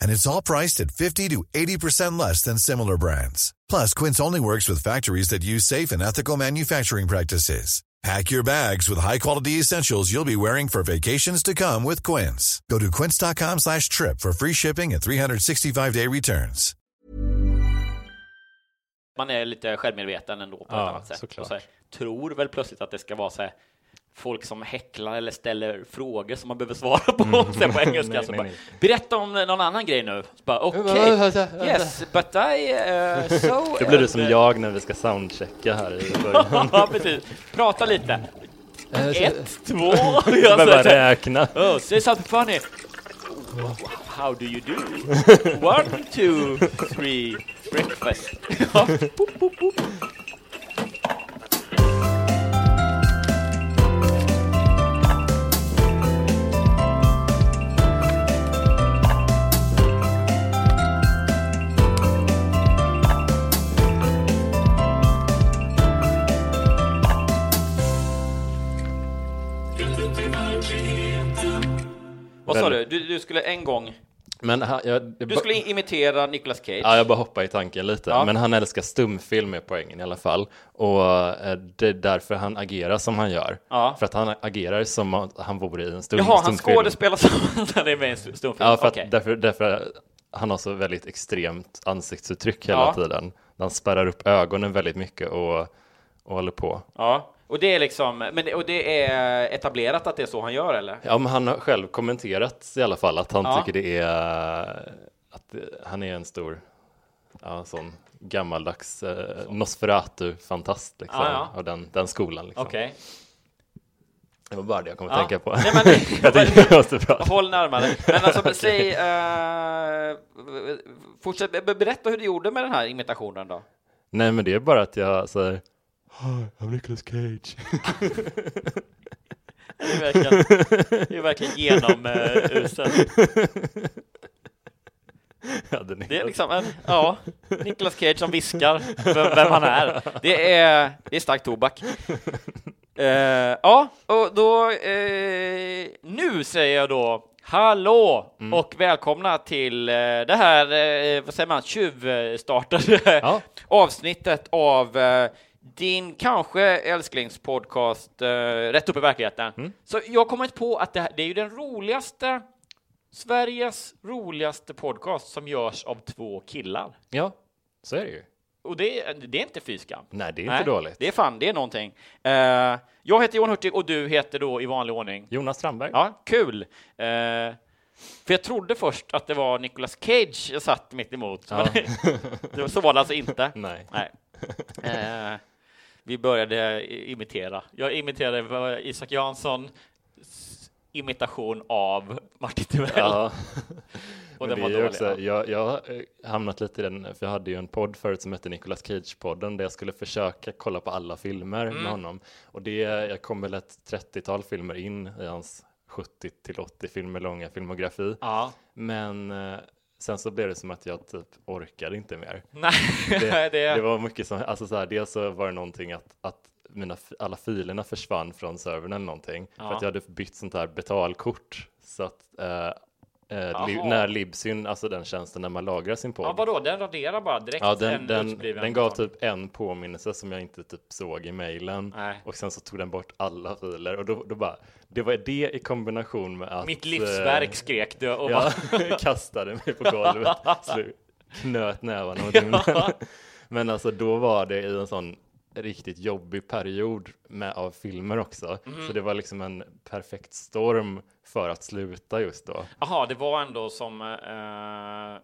And it's all priced at 50 to 80% less than similar brands. Plus, Quince only works with factories that use safe and ethical manufacturing practices. Pack your bags with high-quality essentials you'll be wearing for vacations to come with Quince. Go to quince.com slash trip for free shipping and 365-day returns. Man är lite självmedveten ändå på Ja, ett annat sätt. tror väl plötsligt att det ska vara så här, folk som häcklar eller ställer frågor som man behöver svara på, så här, på engelska. Mm. Nej, så nej, bara, nej. Berätta om någon annan grej nu. Okej, yes, but I, uh, so... Då blir det som jag när vi ska soundchecka här i början. ja, precis. Prata lite. Ett, två... Jag bara räkna. Oh, say something funny. How do you do? One, two, three, breakfast. Vad sa du? du? Du skulle en gång... Men han, jag, jag, Du skulle imitera Nicolas Cage. Ja, jag bara hoppar i tanken lite. Ja. Men han älskar stumfilm är poängen i alla fall. Och eh, det är därför han agerar som han gör. Ja. För att han agerar som att han vore i en stum, Jaha, han stumfilm. skådespelar som det är med i en stumfilm? Ja, för att, Okej. därför, därför han har så väldigt extremt ansiktsuttryck hela Ja. tiden. Han spärrar upp ögonen väldigt mycket och, och håller på. Ja, och det är liksom, men och det är etablerat att det är så han gör eller? Ja, men han har själv kommenterat i alla fall att han Ja. tycker det är att han är en stor ja, sån gammaldags eh, Nosferatu-fantast liksom, Ja, ja. av den, den skolan. Liksom. Okej. Det var bara det jag kom att Ja. tänka på. Nej, men, jag var så bra. Håll närmare. Men alltså, säg, eh, fortsätt, be- berätta hur du gjorde med den här imitationen då. Nej, men det är bara att jag säger Hi, I'm Nicolas Cage. Det är verkligen, det är verkligen genom uh, ja, Det är liksom en, ja, Nicolas Cage som viskar vem, vem han är. Det är, det är stark tobak. Eh, ja, och då, eh, nu säger jag då hallå och välkomna till det här, vad säger man, tjuvstartade Ja. avsnittet av din kanske älsklingspodcast eh, Rätt upp i verkligheten. Så jag har kommit på att det, här, det är ju den roligaste Sveriges roligaste podcast som görs av två killar. Ja, så är det ju. Och det, det är inte fy skam. Nej, det är inte dåligt. Det är fan, det är någonting. Eh, jag heter Johan Hurtig och du heter då i vanlig ordning? Jonas Strandberg. Ja, kul. Eh, för jag trodde först att det var Nicolas Cage jag satt mitt emot. Ja. Men så var det alltså inte. Nej. Nej. Eh, vi började imitera. Jag imiterade Isak Janssons imitation av Martin Timell. Ja. Och den det var dålig, också, ja. jag, jag har eh, hamnat lite i den, för jag hade ju en podd förut som hette Nicolas Cage-podden där jag skulle försöka kolla på alla filmer Mm. med honom. Och det, jag kom väl ett 30-tal filmer in i hans 70 till 80 filmer långa filmografi. Ja. Men eh, sen så blev det som att jag typ orkade inte mer. Nej, Det, det, det var mycket som, alltså så här, dels så var det någonting att, att mina, alla filerna försvann från servern eller någonting. För Ja. att jag hade bytt sånt här betalkort. Så att eh, eh, li, när Libsyn, alltså den tjänsten när man lagrar sin podd. Ja, vadå? Den raderar bara direkt Ja, den, en den, den gav typ en påminnelse som jag inte typ såg i mejlen. Och sen så tog den bort alla filer. Och då, då bara, det var det i kombination med att... Mitt livsverk eh, skrek du och bara, kastade mig på golvet, knöt nävarna mot himlen. Men alltså då var det i en sån riktigt jobbig period med, av filmer också. Mhm. Så det var liksom en perfekt storm för att sluta just då. Jaha, det var ändå som eh,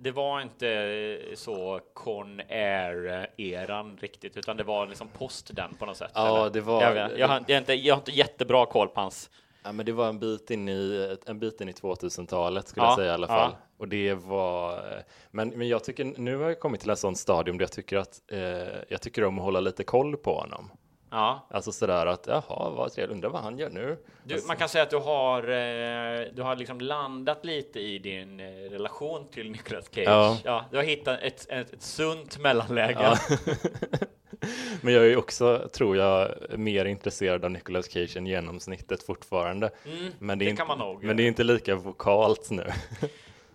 det var inte så Con Air-eran riktigt, utan det var liksom post den på något sätt. Ja, eller? det var- Jag, vet, jag, har, jag, har inte, jag har inte jättebra koll på hans. Ja, men det var en bit in i, en bit in i 2000-talet skulle Ja, jag säga i alla ja. fall. Och det var, men, men jag tycker, nu har jag kommit till en sån stadium där jag tycker att, eh, jag tycker om att hålla lite koll på honom. Ja, Alltså sådär att, jaha, vad trevligt, undrar vad han gör nu? du, man kan säga att du har, eh, du har liksom landat lite i din eh, relation till Nicolas Cage. Ja. du har hittat ett, ett, ett sunt mellanläge. Ja. Men jag är också, tror jag, mer intresserad av Nicolas Cage än genomsnittet fortfarande. men det, är Mm, det inte. Men det är inte lika vokalt nu.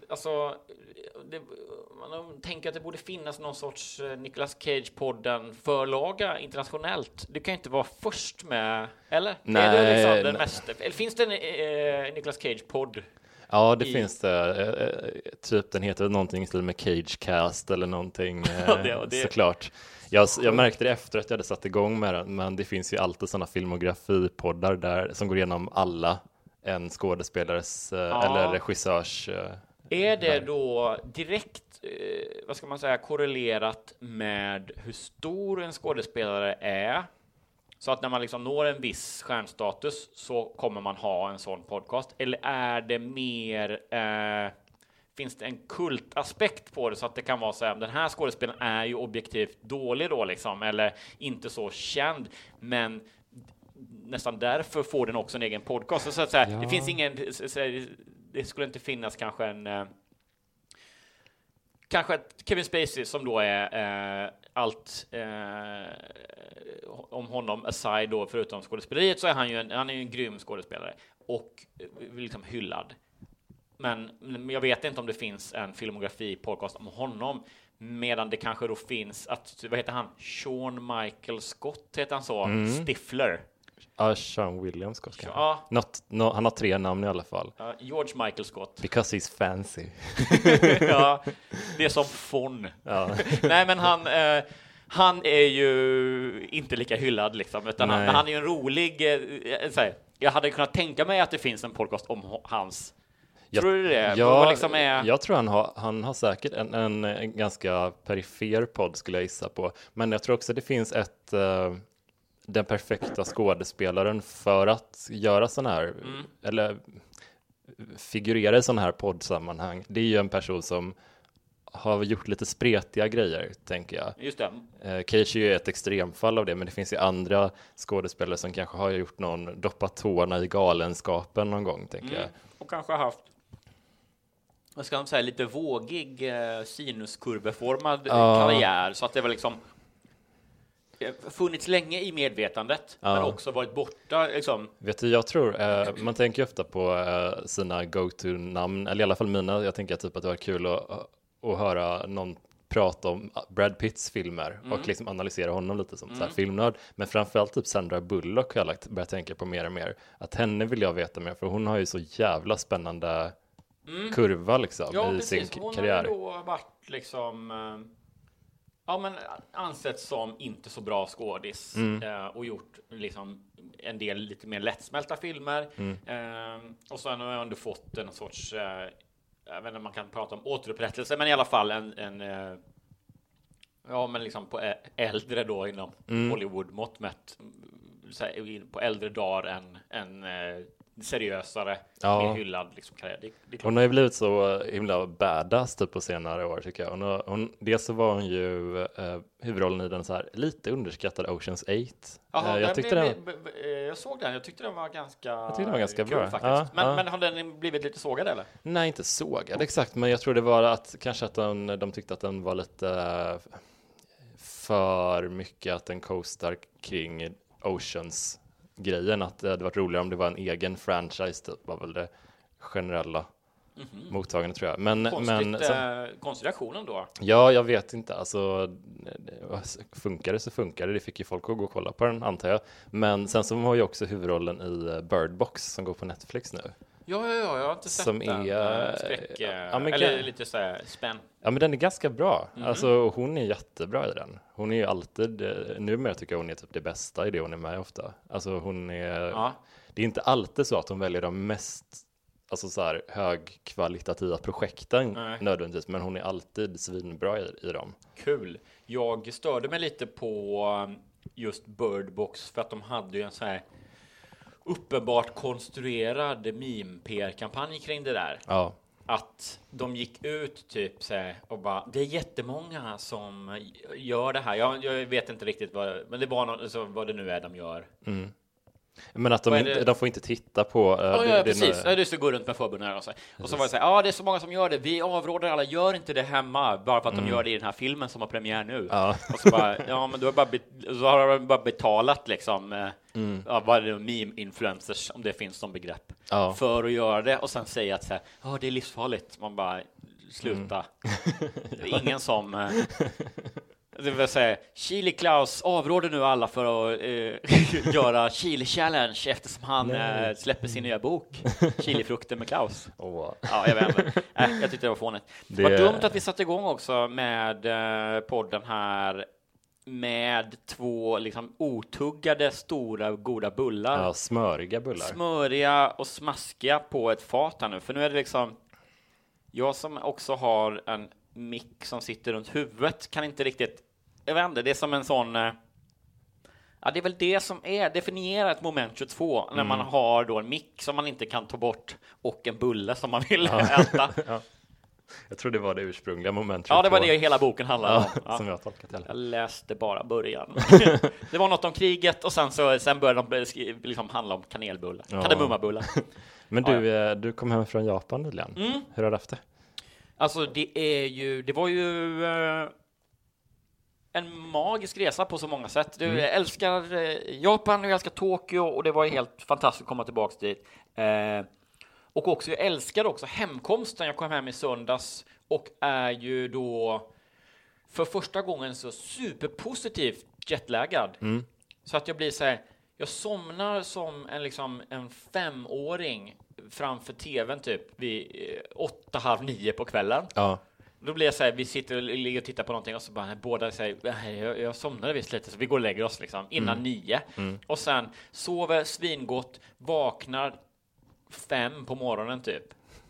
Alltså, det, man tänker att det borde finnas någon sorts eh, Nicolas Cage-podden förlaga internationellt. Du kan inte vara först med, eller? är Nej, det liksom den mest, eller finns det en eh, Nicolas Cage-podd? Ja, det I- finns det. Eh, eh, Typ den heter någonting i stil med Cagecast eller någonting eh, det- det- såklart. Jag, jag märkte det efter att jag hade satt igång med den, men det finns ju alltid sådana filmografipoddar där som går igenom alla en skådespelares Ja. eller regissörs Är det då direkt, eh, vad ska man säga, korrelerat med hur stor en skådespelare är? Så att när man liksom når en viss stjärnstatus så kommer man ha en sån podcast? Eller är det mer, eh, finns det en kultaspekt på det så att det kan vara så här, den här skådespelaren är ju objektivt dålig då liksom, eller inte så känd, men nästan därför får den också en egen podcast. Så att säga, det finns ingen, det skulle inte finnas kanske en eh, Kanske Kevin Spacey som då är eh, allt eh, om honom aside då förutom skådespeleriet så är han ju en, han är en grym skådespelare och eh, liksom hyllad. Men, men jag vet inte om det finns en filmografi podcast om honom medan det kanske då finns att vad heter han? Sean Michael Scott heter han så? Stifler. Ja, Sean Williams Scott kanske. Ja, Något, nå- han har tre namn i alla fall. ja, George Michael Scott. Because he's fancy. ja, det är som Fon. Ja. Nej, men han, eh, han är ju inte lika hyllad liksom, utan han, han är ju en rolig. Eh, så här, jag hade kunnat tänka mig att det finns en podcast om hans. Tror du det? Ja, liksom är... Jag tror han har, han har säkert en, en, en ganska perifer podd skulle jag gissa på. Men jag tror också det finns ett, eh, den perfekta skådespelaren för att göra sån här, Mm. eller figurera i sån här poddsammanhang. Det är ju en person som har gjort lite spretiga grejer, tänker jag. Just det. Eh, Cage är ju ett extremfall av det, men det finns ju andra skådespelare som kanske har gjort någon, doppat tårna i galenskapen någon gång, tänker jag. Och kanske haft vad ska man säga, lite vågig eh, sinuskurveformad Ja. karriär så att det var liksom funnits länge i medvetandet men Ja. också varit borta liksom. Vet du, jag tror, eh, man tänker ju ofta på eh, sina go-to-namn, eller i alla fall mina. Jag tänker typ att det var kul att, att höra någon prata om Brad Pitts filmer och liksom analysera honom lite som så här filmnörd. Men framförallt typ Sandra Bullock har jag lagt, börjat tänka på mer och mer. Att henne vill jag veta mer, för hon har ju så jävla spännande kurva liksom Ja, i precis. sin Hon karriär. har ju då varit liksom eh, ja, men ansett som inte så bra skådis Mm. eh, och gjort liksom en del lite mer lättsmälta filmer. Mm. Eh, och sen har jag ändå fått en sorts, eh, jag vet inte om man kan prata om återupprättelse, men i alla fall en, en eh, Ja, men liksom på äldre då inom Mm. Hollywood-mått mätt. så här, in På äldre dagar en, en eh, seriösare, Ja. mer hyllad liksom, karriär. Det, det. Hon har ju blivit så himla badass typ på senare år tycker jag. Hon har, hon, dels så var hon ju eh, huvudrollen i den så här lite underskattade Oceans 8. Jaha, Eh, jag, tyckte blev, den, eh, jag såg den, jag tyckte den var ganska Jag tyckte den var ganska kul, bra. faktiskt. Ja, men, ja. men har den blivit lite sågad eller? nej inte sågad exakt, men jag tror det var att kanske att de, de tyckte att den var lite eh, för mycket att den coastar kring Oceans-grejen, att det hade varit roligare om det var en egen franchise, typ, var väl det generella mottagandet tror jag. Men. Konstigt, men eh, konstig reaktionen då. ja, jag vet inte, alltså funkar det så funkar det, det fick ju folk att gå och kolla på den antar jag. Men sen så har ju också huvudrollen i eh, Bird Box som går på Netflix nu. Ja, ja, ja, jag har inte sett Som den. är, eh, Skräck, eh, ja, men eller lite så här spänn. Ja, men den är ganska bra. Mhm. Alltså, hon är jättebra i den. Hon är ju alltid, eh, numera tycker jag hon är typ det bästa i det hon är med ofta. Alltså hon är, Ja. det är inte alltid så att hon väljer de mest alltså så här, högkvalitativa projekten Nej. nödvändigtvis, men hon är alltid svinbra i, i dem. Kul. Jag störde mig lite på um, just Birdbox för att de hade ju en så här uppenbart konstruerad meme-PR-kampanj kring det där. Ja, Att de gick ut typ så här och bara det är jättemånga som gör det här. Jag, jag vet inte riktigt vad, men det var något, alltså, vad det nu är de gör. Men att de, inte, de får inte titta på... eh, Ja, ja, är precis. Ja, det står gå runt med förbundna och så. Och så var det så här, ja, det är så många som gör det. Vi avråder alla, gör inte det hemma bara för att de gör det i den här filmen som har premiär nu. Mm. Ja. Och så bara, ja, men då, är bara så har de bara betalat liksom, eh, Mm. ja, vad är det, meme-influencers, om det finns som begrepp, Ja. för att göra det och sen säga att så här, ja, det är livsfarligt. Man bara, sluta. Är ingen som... Det vill säga, Chili Klaus avråder nu alla för att eh, göra Chili Challenge eftersom han eh, släpper sin nya bok Chilifrukter med Klaus. Åh. Ja, jag vet inte. Äh, jag tyckte det var fånigt. Det var dumt att vi satte igång också med eh, podden här med två liksom otuggade stora goda bullar. Ja, smöriga bullar. Smöriga och smaskiga på ett fat här nu, för nu är det liksom jag som också har en mick som sitter runt huvudet kan inte riktigt, jag vet inte, det är som en sån eh, Ja, det är väl det som är, definierar ett moment 22, när man har då en mick som man inte kan ta bort och en bulle som man vill äta. Jag tror det var det ursprungliga momentet. Ja, det var det hela boken handlade om. ja, Ja. som jag tolkat det. Jag läste bara början. det var något om kriget och sen så sen började de liksom handla om kanelbullar, Ja. kardemummabullar. Men Ja, du, eh, du kom hem från Japan nyligen. Mm. Hur har du haft det? Alltså, det är ju, det var ju eh, en magisk resa på så många sätt. Du, Jag älskar eh, Japan och jag älskar Tokyo och det var ju helt fantastiskt att komma tillbaks dit. Eh, och också, jag älskar också hemkomsten. Jag kom hem i söndags och är ju då för första gången så superpositivt jetlaggad. Så att jag blir så här, jag somnar som en, liksom, en femåring framför tvn typ vid eh, åtta, halv nio på kvällen. Ja. Då blir jag så här, vi sitter och ligger och tittar på någonting och så bara båda säger, "Nej, jag, jag somnade visst lite så vi går och lägger oss liksom innan nio. Och sen sover svingott, vaknar fem på morgonen typ.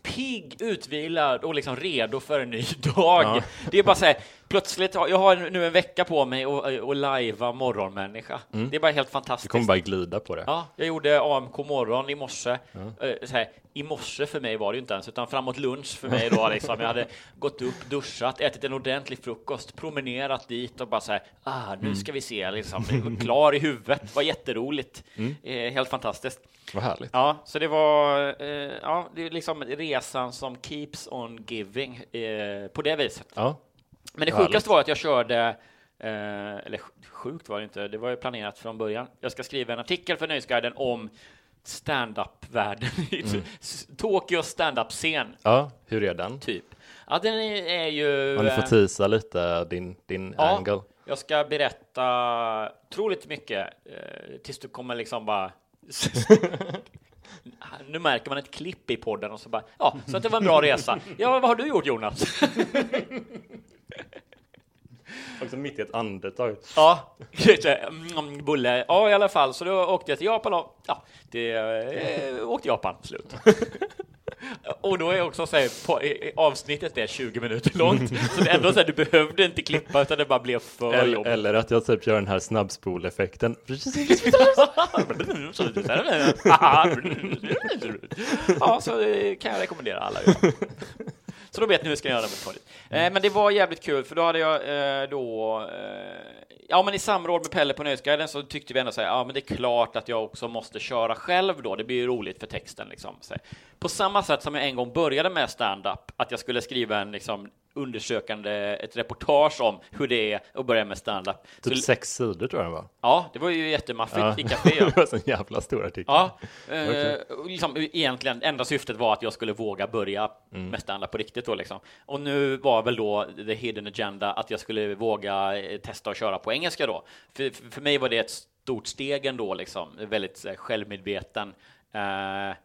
Pigg, utvilad och liksom redo för en ny dag. Ja. Det är bara så här, plötsligt, jag har nu en vecka på mig att att lajva morgonmänniska. Det är bara helt Du fantastiskt. kommer bara glida på det. Ja, jag gjorde AMK morgon i morse. Eh, Så här, I morse för mig var det ju inte ens, utan framåt lunch för mig då. Liksom. Jag hade gått upp, duschat, ätit en ordentlig frukost, promenerat dit och bara så här, ah, nu ska vi se, liksom. Klar i huvudet, var jätteroligt. Eh, helt fantastiskt. Vad härligt. Ja, så det var eh, ja, det är liksom resan som keeps on giving eh, på det viset. Ja. Men det Härligt. sjukaste var att jag körde, eh, eller sj- sjukt var det inte, det var ju planerat från början. Jag ska skriva en artikel för Nöjesguiden om stand-up-världen Mm. s- Tokyo stand-up-scen, ja, hur är den? typ. Ja, den är, är ju... Om du får eh, teasa lite din, din Ja. angle. Jag ska berätta otroligt mycket eh, tills du kommer liksom bara... nu märker man ett klipp i podden och så bara, ja, så att det var en bra resa. Ja, vad har du gjort Jonas? Också mitt i ett andetag. Ja, mm, bulle. Ja, i alla fall. Så då åkte jag till Japan och ja, det eh, åkte Japan slut. Och då är också så här, på, avsnittet är 20 minuter långt, så det är ändå så här, du behövde inte klippa utan det bara blev för Eller, jobbigt. eller att jag typ gör den här snabbspoleffekten. ja, så kan jag rekommendera alla. Så då vet ni hur jag ska göra med torget. Eh, men det var jävligt kul, för då hade jag eh, då... Eh, ja, men i samråd med Pelle på Nöjesguiden så tyckte vi ändå så här, ja, men det är klart att jag också måste köra själv då. Det blir ju roligt för texten liksom. Så. På samma sätt som jag en gång började med stand-up, att jag skulle skriva en liksom undersökande, ett reportage om hur det är att börja med standup. Typ Så- sex sidor tror jag det var. Ja, det var ju jättemaffigt Ja. i café. det var en jävla stor artikel. Ja, eh, och liksom, egentligen enda syftet var att jag skulle våga börja med stand på riktigt då liksom. Och nu var väl då the hidden agenda att jag skulle våga eh, testa att köra på engelska då. För, för, för mig var det ett stort steg ändå liksom, väldigt eh, självmedveten. Eh,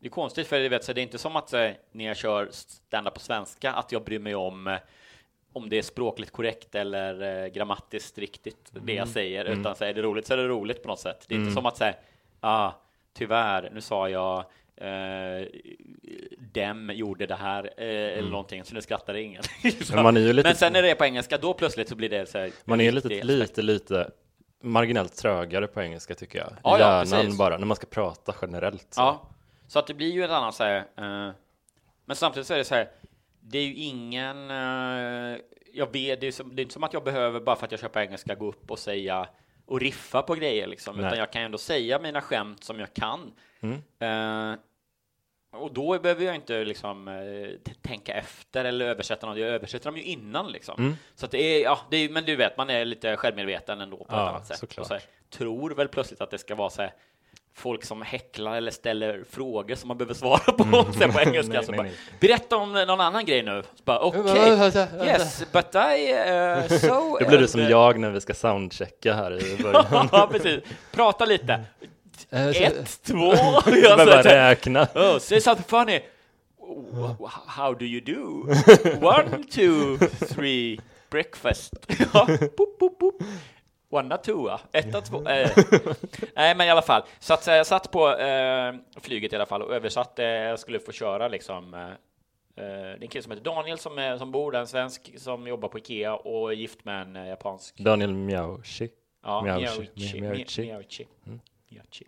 det är konstigt för jag vet, så det är inte som att eh, när jag kör stand på svenska att jag bryr mig om eh, om det är språkligt korrekt eller eh, grammatiskt riktigt det jag säger, utan så är det roligt så är det roligt på något sätt. Det är inte som att säga, ah, tyvärr, nu sa jag eh, dem gjorde det här eh, eller någonting, så nu skrattade ingen. Så- Men man är ju lite- Men sen när det är på engelska, då plötsligt så blir det så här, Man är lite, lite, lite marginellt trögare på engelska tycker jag. Ja, ja, Hjärnan precis. bara, när man ska prata generellt. Så. Ja, så att det blir ju ett annat så här, eh, men samtidigt så är det så här, det är ju ingen, eh, jag vet, det är, som, det är inte som att jag behöver bara för att jag köper engelska gå upp och säga och riffa på grejer liksom, Nej. utan jag kan ändå säga mina skämt som jag kan. Mm. Eh, och då behöver jag inte liksom eh, tänka efter eller översätta något. Jag översätter dem ju innan liksom. Mm. Så att det är, ja, det är, men du vet, man är lite självmedveten ändå på ett Ja, annat sätt. såklart. Och så här, tror väl plötsligt att det ska vara så här, folk som häcklar eller ställer frågor som man behöver svara på, så här på engelska. Mm. Nej, så nej, bara, nej. Berätta om någon annan grej nu. Okej, yes, but I, uh, so... Då blir du som jag när vi ska soundchecka här i början. ja, precis. Prata lite. Eh, Ett, två... Jag bara räkna. Oh, say something funny. Wh- How do you do? One, two, three, breakfast. Ja, boop, boop, boop. One, two, Etta, två. Eh. Nej, men i alla fall. Så att, eh, jag satt på eh, flyget i alla fall och översatte. Jag skulle få köra liksom. Eh, eh, det är en kille som heter Daniel som, är, som bor där, en svensk som jobbar på Ikea och är gift med en eh, japansk. Daniel Miauchi. Ja. Miyauchi. Miyauchi. Miyauchi. Miyauchi.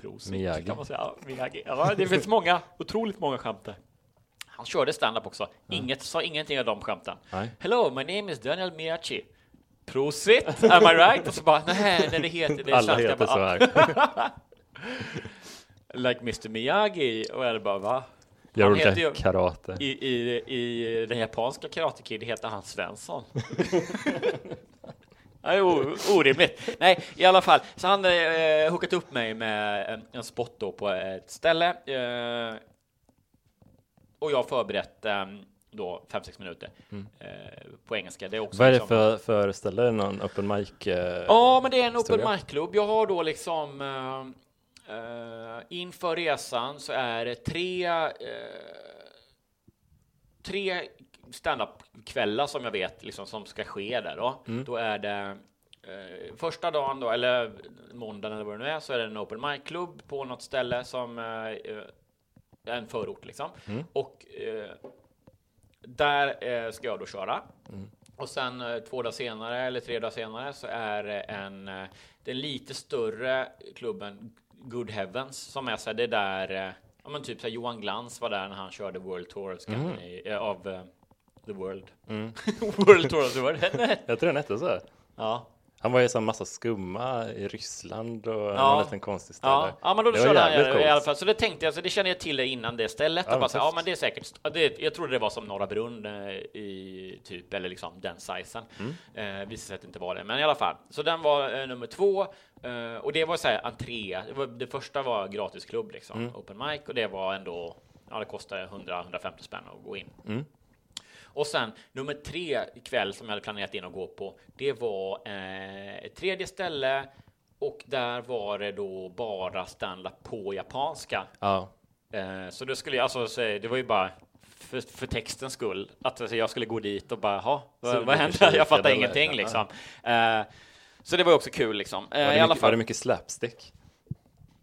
Prosit Miyagi. kan man säga. Ja, Miyagi. Ja, det finns många, otroligt många skämt där. Han körde stand-up också. Inget, sa ingenting av de skämten. Nej. Hello, my name is Daniel Miyachi. Prosit, am I right? Och så bara, nej, nej det heter det. är Alla svenska." heter så här. Like Mr Miyagi. Och jag bara, va? Gör Han olika heter ju- karate. I, i, I den japanska Karate Kid heter han Svensson. Nej, orimligt. Nej, i alla fall. Så han eh, hookat upp mig med en, en spot då på ett ställe. Eh, och jag förberett eh, då 5-6 minuter eh, på engelska. Det är också Vad är det liksom- för, för ställe? Någon open mic? Eh, Ja, men det är en open historia? mic-klubb. Jag har då liksom eh, eh, inför resan så är det tre eh, tre standup-kvällar som jag vet liksom som ska ske där då. Mm. Då är det eh, första dagen då, eller måndagen eller vad det nu är, så är det en open mic-klubb på något ställe som eh, en förort liksom. Mm. Och eh, där eh, ska jag då köra. Mm. Och sen eh, två dagar senare eller tre dagar senare så är en eh, den lite större klubben Good Heavens som är så här, det där eh, ja men typ så här, Johan Glans var där när han körde World Tour Scandinavia, eh, av The World. World Tour of the World. Jag tror den hette så. här. ja. Han var ju så massa skumma i Ryssland och Ja. någon liten konstig ställe. Ja, ja, men då körde han i, alla fall. Så det tänkte jag, så det kände jag till innan det stället. Ja, och bara så, ja, men det är säkert, det, jag trodde det var som Norra Brunn eh, i typ, eller liksom den sizen. Mm. Eh, visade sig att det inte var det, men i alla fall. Så den var eh, nummer två eh, och det var så här entré. Det, var, det första var gratisklubb liksom, Mm. open mic och det var ändå, ja, det kostade 100-150 spänn att gå in. Mm. Och sen nummer tre ikväll som jag hade planerat in att gå på, det var eh, ett tredje ställe och där var det då bara stand-up på japanska. Ja. Eh, så det skulle jag alltså säga, det var ju bara för, för textens skull att alltså, jag skulle gå dit och bara, ha, vad, vad blev hände? Jag fattar eller? ingenting liksom. Eh, så det var också kul liksom. Eh, Var, det I alla mycket, fall. var det mycket slapstick?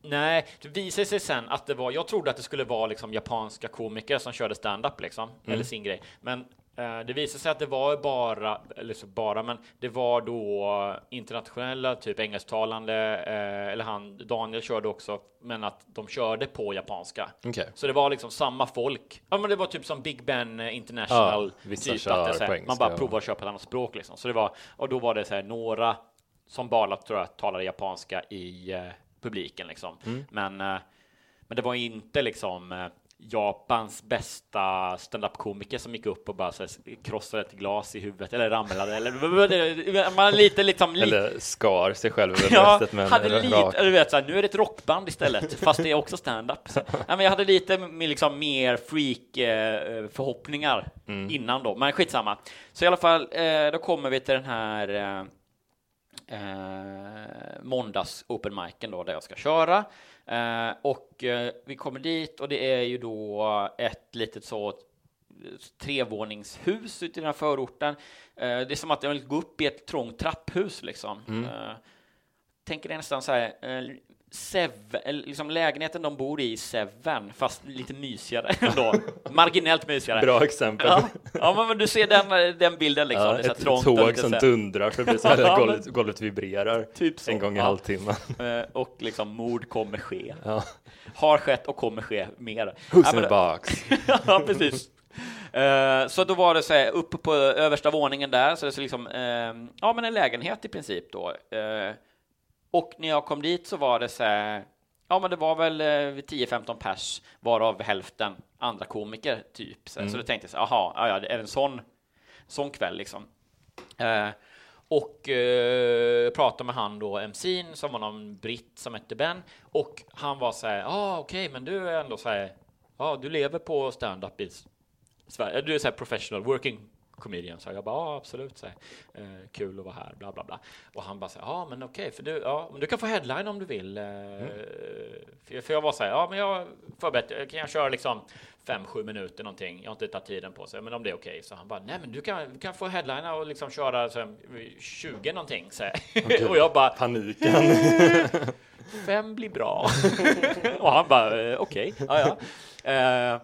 Nej, det visade sig sen att det var, jag trodde att det skulle vara liksom japanska komiker som körde stand-up liksom, Mm. eller sin grej. Men det visade sig att det var bara, eller så bara, men det var då internationella, typ engelsktalande, eh, eller han, Daniel körde också, men att de körde på japanska. Okej. Så det var liksom samma folk. Ja, men det var typ som Big Ben eh, International. Ja, vissa typ, kör att det, här, man bara ja. provar att köra på ett annat språk liksom. Så det var, och då var det så här, några som bara tror jag talade japanska i eh, publiken liksom. Mm. Men, eh, men det var inte liksom eh, Japans bästa standup-komiker som gick upp och bara så här, krossade ett glas i huvudet eller ramlade eller man lite liksom Eller skar sig själv över Ja, bröstet hade rak. lite, du vet, så här, nu är det ett rockband istället, fast det är också stand-up. Så, ja, men jag hade lite liksom, mer freak-förhoppningar innan då, men skitsamma. Så i alla fall, eh, då kommer vi till den här eh, eh, måndags open micen då, där jag ska köra. Eh, och eh, vi kommer dit och det är ju då ett litet så trevåningshus ute i den här förorten. Eh, det är som att jag vill gå upp i ett trångt trapphus liksom. Eh, tänker det nästan så här, Seven, liksom lägenheten de bor i, Seven, fast lite mysigare ändå. Marginellt mysigare. Bra exempel. Ja, ja men du ser den, den bilden liksom. Ja, det är ett trångt tåg som så dundrar förbi så här golvet, golvet vibrerar Typ så, en gång i ja. halvtimmen. Eh, och liksom mord kommer ske. Ja. Har skett och kommer ske mer. Who's Ja, in the box? ja, precis. Eh, så då var det så här, uppe på översta våningen där, så det är liksom, eh, ja men en lägenhet i princip då. Och när jag kom dit så var det så här, ja men det var väl eh, 10-15 pers, varav hälften andra komiker typ. Så, så då tänkte jag så här, aha, ja, ja, det är en sån, sån kväll liksom. Eh, och eh, pratade med han då, MC'n, som var någon britt som hette Ben. Och han var så här, ja ah, okej, men du är ändå så här, ja du lever på stand-up i Sverige, du är så här professional working comedian. Så jag bara, ja absolut, så här, eh, kul att vara här, bla bla bla. Och han bara så ja men okej, för du, ja, men du kan få headline om du vill. Eh, för, för jag var så här, ja men jag förberett, kan jag köra liksom fem, sju minuter någonting, jag har inte tagit tiden på sig, men om det är okej. Så han bara, nej men du kan, du kan få headline och liksom köra så här, 20 någonting. Så här. och jag bara, Paniken. fem blir bra. och han bara, eh, okej, ja ja. Eh,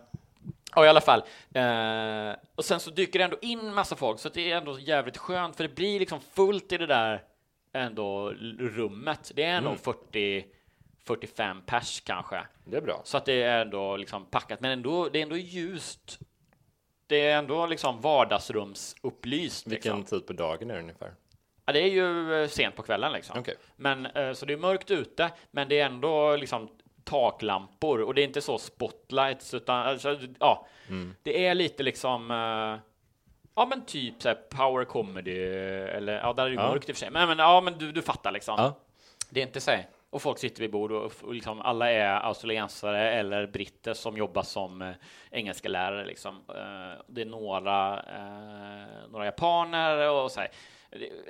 Ja, i alla fall. Eh, och sen så dyker det ändå in massa folk, så det är ändå jävligt skönt, för det blir liksom fullt i det där ändå rummet. Det är nog 40 45 pers kanske. Det är bra. Så att det är ändå liksom packat, men ändå, det är ändå ljust. Det är ändå liksom vardagsrumsupplyst. Vilken Liksom. tid på dagen är det ungefär? Ja, det är ju eh, sent på kvällen liksom. Okej. Men eh, så det är mörkt ute, men det är ändå liksom taklampor och det är inte så spotlights utan alltså, ja, det är lite liksom eh, Ja men typ så power comedy eller ja där är det Ja. mörkt i och för sig men, men ja men du, du fattar liksom. Ja. Det är inte så. Och folk sitter vid bord och, och liksom alla är australiensare eller britter som jobbar som eh, engelska lärare liksom. Eh, det är några, eh, några japaner och så här.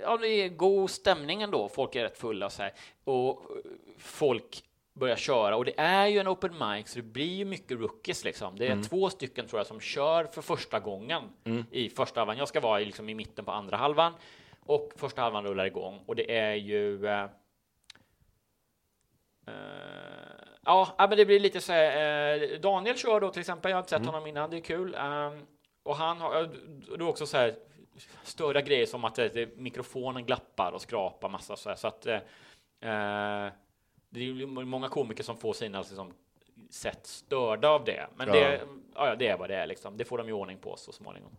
Ja, det är god stämning ändå. Folk är rätt fulla och så här. Och eh, folk börjar köra och det är ju en open mic så det blir ju mycket rookies liksom. Det är två stycken tror jag som kör för första gången i första halvan. Jag ska vara i, liksom, i mitten på andra halvan och första halvan rullar igång och det är ju eh, Eh, ja, men det blir lite så här. eh, Daniel kör då till exempel. Jag har inte sett honom innan. Det är kul. Ehm, och han har eh, är också så här större grejer som att det, mikrofonen glappar och skrapar massa så här. Så att eh, eh, det är ju många komiker som får sina liksom, sätt störda av det. Men Ja. det, ja, ja, det är vad det är liksom. Det får de ju ordning på så småningom.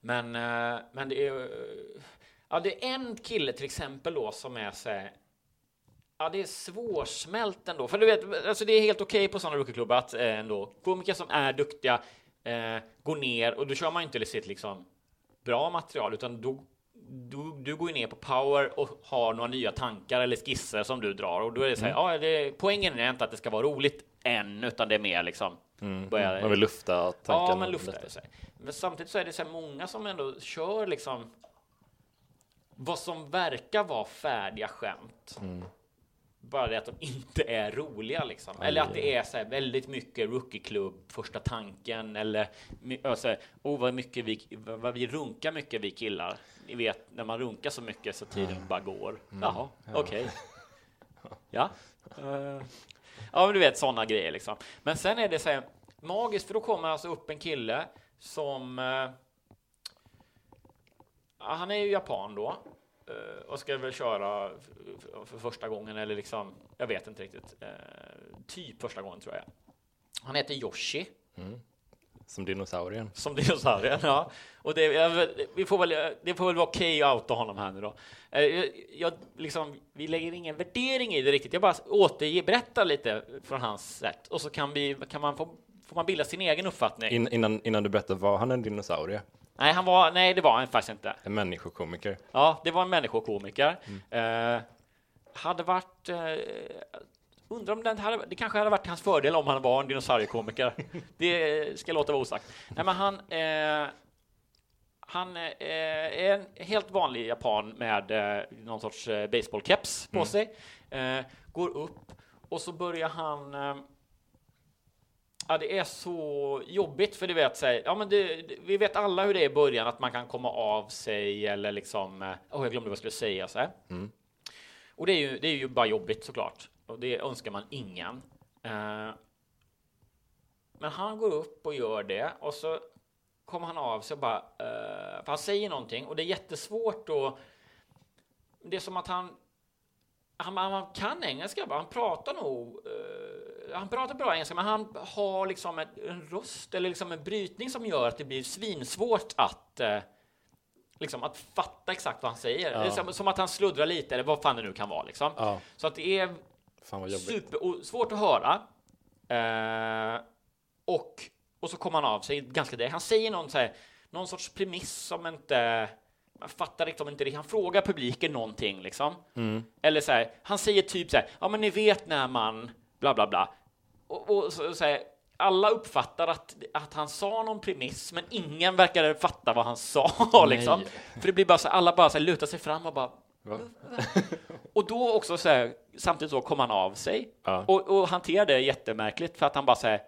Men, eh, men det är Ja, det är en kille till exempel då som är så här, Ja, det är svårsmält ändå. För du vet, alltså det är helt okej på sådana rookieklubbar att eh, ändå komiker som är duktiga eh, går ner och då kör man inte sitt liksom bra material utan då du, du går ju ner på power och har några nya tankar eller skisser som du drar och då är det så här, ja, det, poängen är inte att det ska vara roligt än utan det är mer liksom börja, Man vill lufta tankarna. Ja, men lufta lite. det. så här. Men samtidigt så är det så många som ändå kör liksom vad som verkar vara färdiga skämt. Bara det att de inte är roliga liksom. Eller att det är så här väldigt mycket rookie-klubb, första tanken eller så här, oh, vad mycket vi, vad vi runkar mycket vi killar. Ni vet när man runkar så mycket så tiden bara går. Jaha, okej. Ja. Eh, ja, men du vet sådana grejer liksom. Men sen är det så här magiskt för då kommer alltså upp en kille som Ja, han är ju japan då eh, och ska väl köra för första gången eller liksom, jag vet inte riktigt, typ första gången tror jag. Han heter Yoshi Som dinosaurien. som dinosaurien, ja. Och det, vi får väl, det får väl vara okej att outa honom här nu då. Eh, Jag, jag, liksom, vi lägger ingen värdering i det riktigt. Jag bara återger, berättar lite från hans sätt och så kan, vi, kan man få får man bilda sin egen uppfattning. In, innan, innan du berättar, var han en dinosaurie? Nej, han var, nej, det var han faktiskt inte. En människokomiker? Ja, det var en människokomiker. Mm. Eh, hade varit... Eh, undrar om den hade, det kanske hade varit hans fördel om han var en dinosauriekomiker. det ska låta vara osagt. Nej, men han... Eh, han eh, är en helt vanlig japan med eh, någon sorts eh, baseballkeps på sig. Eh, går upp och så börjar han eh, Ja, det är så jobbigt för du vet, så här, ja, men det, det- vi vet alla hur det är i början, att man kan komma av sig eller liksom, åh, jag glömde vad jag skulle säga så här. Och det är, ju, det är ju bara jobbigt såklart, och det önskar man ingen. Eh, men han går upp och gör det och så kommer han av sig och bara, eh, för han säger någonting och det är jättesvårt att, det är som att han han, han kan engelska, va? han pratar nog, eh, han pratar bra engelska, men han har liksom ett, en röst eller liksom en brytning som gör att det blir svinsvårt att eh, liksom att fatta exakt vad han säger. Det är som, som att han sluddrar lite, eller vad fan det nu kan vara. Liksom. Ja. Så att det är Fan vad jobbigt. super, och svårt att höra. Eh, och, och så kommer han av sig ganska direkt. Han säger någon, så här, någon sorts premiss som inte... Man fattar liksom inte det. Han frågar publiken någonting liksom. Eller så här, han säger typ så här, ja men ni vet när man bla bla bla. Och, och så, så här, alla uppfattar att, att han sa någon premiss, men ingen verkar fatta vad han sa liksom. För det blir bara så alla bara så här, lutar sig fram och bara Va? och då också så här, samtidigt så kom han av sig Ja. och, och hanterar det jättemärkligt för att han bara säger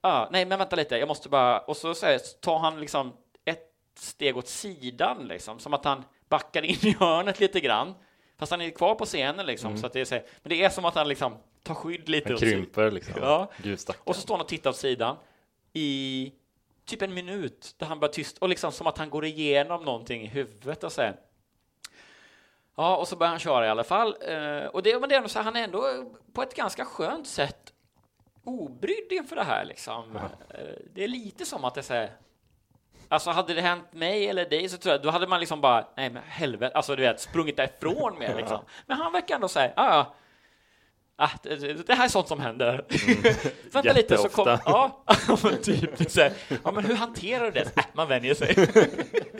ah, nej men vänta lite, jag måste bara och så, så här, tar han liksom ett steg åt sidan liksom som att han backar in i hörnet lite grann fast han är kvar på scenen liksom så att det är så här, men det är som att han liksom tar skydd lite Han krymper liksom. Ja. Gud. Och så står han och tittar åt sidan i typ en minut där han bara tyst och liksom som att han går igenom någonting i huvudet och säger Ja, och så börjar han köra i alla fall. Eh, och det, men det är ändå så han är ändå på ett ganska skönt sätt obrydd inför det här liksom. Eh, det är lite som att det säger Alltså hade det hänt mig eller dig så tror jag, då hade man liksom bara, nej men helvete, alltså du vet, sprungit därifrån med liksom. Men han verkar ändå säga, ja ja, ah, det, det här är sånt som händer. Vänta lite så kom, ja, men typ, så här, ja men hur hanterar du det? Äh, man vänjer sig.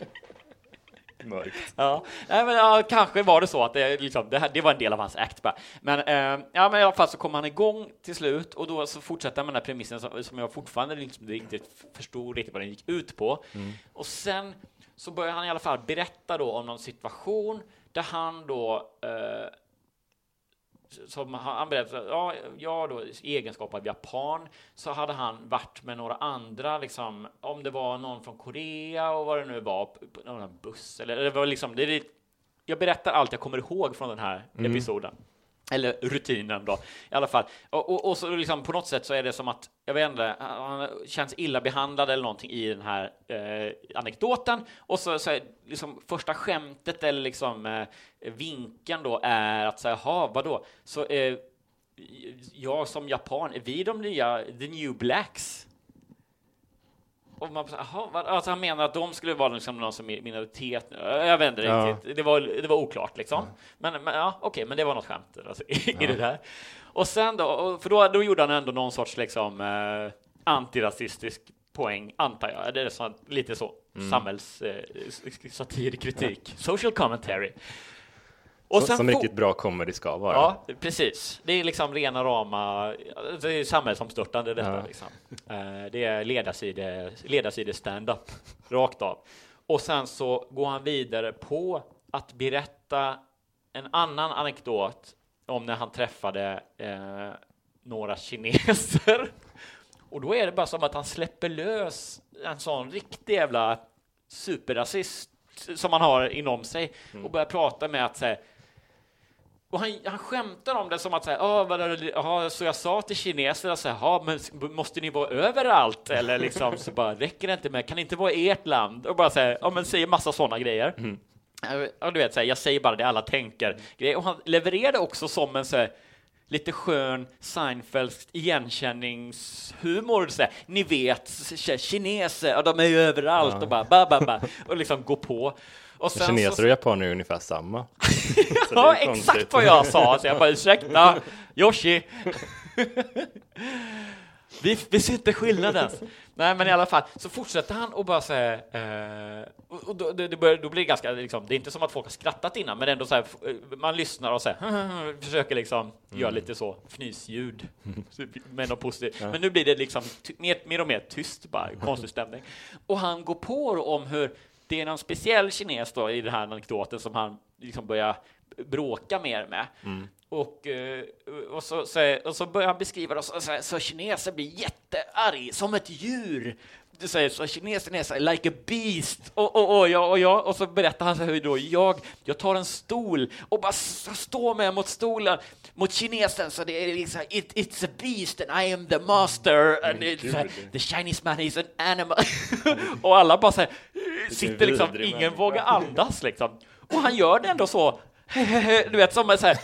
Mörkt. Ja, nej, men, ja, kanske var det så att det, liksom, det, här, det var en del av hans act bara. Men, eh, ja, men i alla fall så kom han igång till slut och då så fortsätter han med den här premissen som, som jag fortfarande liksom inte förstod riktigt vad den gick ut på. Och sen så börjar han i alla fall berätta då om någon situation där han då eh, som han, berättade, ja, jag då i egenskap av japan så hade han varit med några andra, liksom, om det var någon från Korea och vad det nu var, på någon buss eller det var liksom, det är, jag berättar allt jag kommer ihåg från den här episoden. Eller rutinen då, i alla fall. Och, och, och så liksom på något sätt så är det som att, jag vet inte, han känns illa behandlad eller någonting i den här eh, anekdoten. Och så, så är liksom första skämtet eller liksom eh, vinkeln då är att säga, jaha, vadå? Så eh, jag som japan, är vi de nya, the new blacks? Och man, alltså han menar att de skulle vara liksom någon som minoritet. Jag vet inte Ja. riktigt. Det var, det var oklart liksom. Men, men ja, okej, men det var något skämt alltså, i, i det där. Och sen då, för då, då gjorde han ändå någon sorts liksom eh, antirasistisk poäng, antar jag. Det är så, lite så. Samhälls eh, s- satirkritik. Social commentary. Och Så, sen som riktigt bra comedy ska vara. Ja, precis. Det är liksom rena rama, det är samhällsomstörtande detta. Ja. Liksom. Eh, Det är ledarside, ledarside stand-up, rakt av. Och sen så går han vidare på att berätta en annan anekdot om när han träffade eh, några kineser. Och då är det bara som att han släpper lös en sån riktig jävla superrasist som han har inom sig och börjar prata med att säga och han, han skämtar om det som att säga, ah, vad, är det- aha, så jag sa till kineserna så här, "Ja, men måste ni vara överallt? Eller liksom, så bara, räcker det inte med, kan det inte vara ert land? Och bara säga, ja men säger massa sådana grejer. Ja, du vet, så här, jag säger bara det alla tänker. Grejer. Och han levererade också som en så här, lite skön Seinfeldsk igenkänningshumor. Så här, ni vet, kineser, ja, de är ju överallt och bara, ba, ba, ba, och liksom gå på. Och sen Kineser så- och japaner är ungefär samma. Så Ja, exakt vad jag sa. Så jag bara, ursäkta, Yoshi. Vi, vi ser inte skillnaden. Nej, men i alla fall så fortsätter han och bara säga eh, och, och då, det, börjar, då blir det ganska liksom, det är inte som att folk har skrattat innan, men ändå så här, man lyssnar och så här, försöker liksom göra lite så fnysljud med något positivt. Men nu blir det liksom mer, mer och mer tyst, bara konstig stämning. Och han går på om hur det är någon speciell kines då i den här anekdoten som han liksom börjar bråka mer med. Och, eh, och, så, så, och så börjar han beskriva det, så, så, så kineser blir jättearg, som ett djur. Du säger så kinesen är så här, like a beast. Och, och, och, jag, och, jag, och så berättar han så här hur då jag, jag tar en stol och bara står med mot stolen mot kinesen så det är liksom it, it's a beast and I am the master and it's, the Chinese man is an animal. och alla bara här, sitter liksom, ingen vågar andas liksom. Och han gör det ändå så du vet som så här,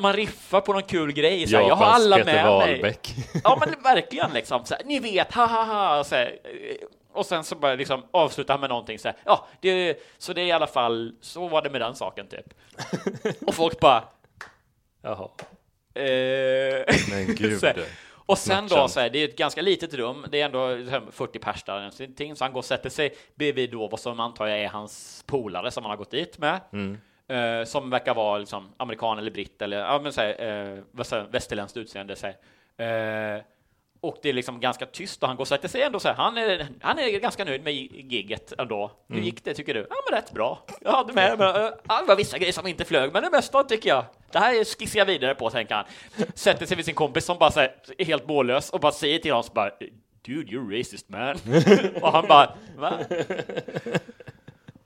man riffar på någon kul grej. Så här, jag har alla Peter med mig. Wahlbeck. Ja, men verkligen liksom. Så här, ni vet, ha ha ha. Så här, och sen så bara liksom avslutar han med någonting så här. Ja, det, så det är i alla fall, så var det med den saken typ. Och folk bara, Jaha. eh, Men gud. Och sen då, så här, det är ett ganska litet rum, det är ändå så här 40 pers där, så han går och sätter sig bredvid då vad som antar jag är hans polare som han har gått dit med. Eh, som verkar vara liksom amerikan eller britt eller ja, men så här, väst- västerländskt utseende. Så här. Eh, och det är liksom ganska tyst och han går och sätter sig ändå så här. Han är, han är ganska nöjd med gigget ändå. Hur gick det tycker du? Ja, men rätt bra. Jag hade med mig, eh, det var vissa grejer som inte flög, men det mesta tycker jag. Det här skissar jag vidare på, tänker han. Sätter sig vid sin kompis som bara så här, är helt mållös och bara säger till honom så bara Dude, you're racist man. och han bara, va?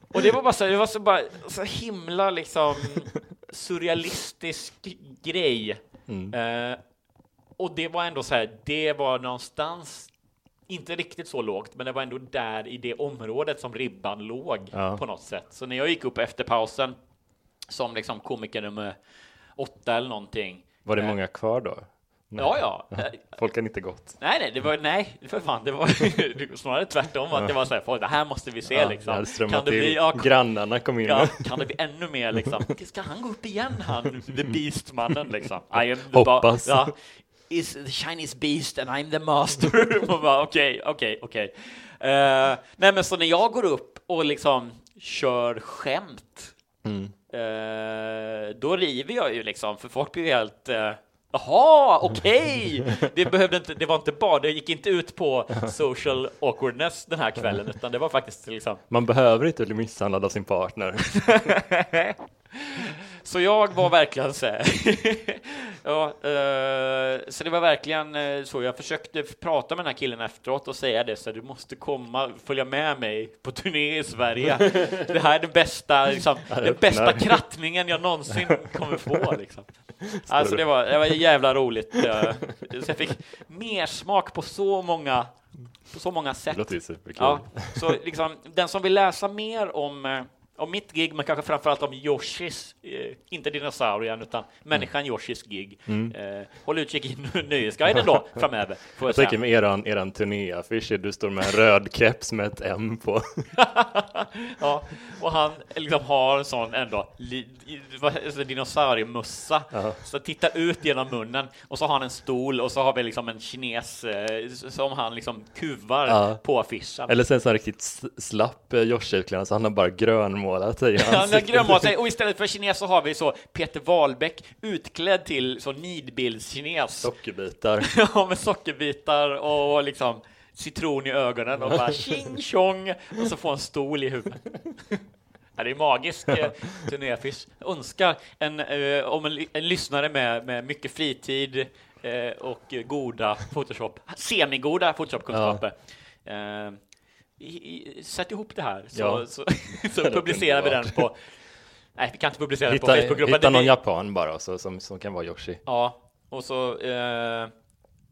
Och det var bara så, det var så, bara, så himla liksom surrealistisk grej. Eh, och det var ändå så här, det var någonstans inte riktigt så lågt, men det var ändå där i det området som ribban låg Ja. på något sätt. Så när jag gick upp efter pausen som liksom komiker nummer åtta eller någonting. Var det eh, många kvar då? Nej. Ja, ja. Folk kan inte gått. Nej, nej, det var nej, för fan, det var snarare tvärtom att det var så här, "Folk, det här måste vi se Ja, liksom. Kan det bli, ja, Grannarna kom in. Ja, kan det bli ännu mer liksom? Ska han gå upp igen han, the beast-mannen liksom? I Hoppas. Ja. Is the Chinese beast and I'm the master. Okej, okej, okej. Eh, Nej men så när jag går upp och liksom kör skämt, eh, då river jag ju liksom, för folk blir helt eh, Jaha, okej! Det behövde inte, det var inte bara, det gick inte ut på social awkwardness den här kvällen, utan det var faktiskt liksom Man behöver inte bli misshandlad av sin partner. Så jag var verkligen så här. ja, eh, så det var verkligen eh, så. Jag försökte prata med den här killen efteråt och säga det, så här, du måste komma, följa med mig på turné i Sverige. Det här är den bästa, liksom, den bästa krattningen jag någonsin kommer få. Liksom. Alltså det var, det var jävla roligt. eh, Så jag fick mer smak på så många, på så många sätt. Det låter superkul. Ja, så liksom, den som vill läsa mer om, eh, om mitt gig, men kanske framförallt om Yoshis, eh, inte dinosaurien, utan människan Yoshis gig. Eh, håll utkik i Nöjesguiden då framöver. Får jag Jag tänker med eran, eran turnéaffisch, du står med en röd keps med ett M på. ja, och han liksom har en sån ändå li, dinosauriemössa, så tittar ut genom munnen och så har han en stol och så har vi liksom en kines eh, som han liksom kuvar Ja. på affischen. Eller sen så riktigt slapp eh, Josh-utklädnad, så han har bara grönmålat i Han har ansiktet. grönmålat sig och istället för kines så har vi så Peter Wahlbeck utklädd till så nidbildskines. Sockerbitar. Ja, med sockerbitar och liksom citron i ögonen och bara tjing tjong och så får en stol i huvudet. Ja, det är magisk eh, turnéaffisch. Önskar en, eh, om en, en lyssnare med, med mycket fritid eh, och goda Photoshop, semigoda Photoshop-kunskaper. Eh, i, i, sätt ihop det här så, Ja. så, så publicerar vi den på Nej, vi kan inte publicera den på Hitta, Facebookgruppen. hitta någon japan bara så, som, som kan vara Yoshi. Ja, och så eh,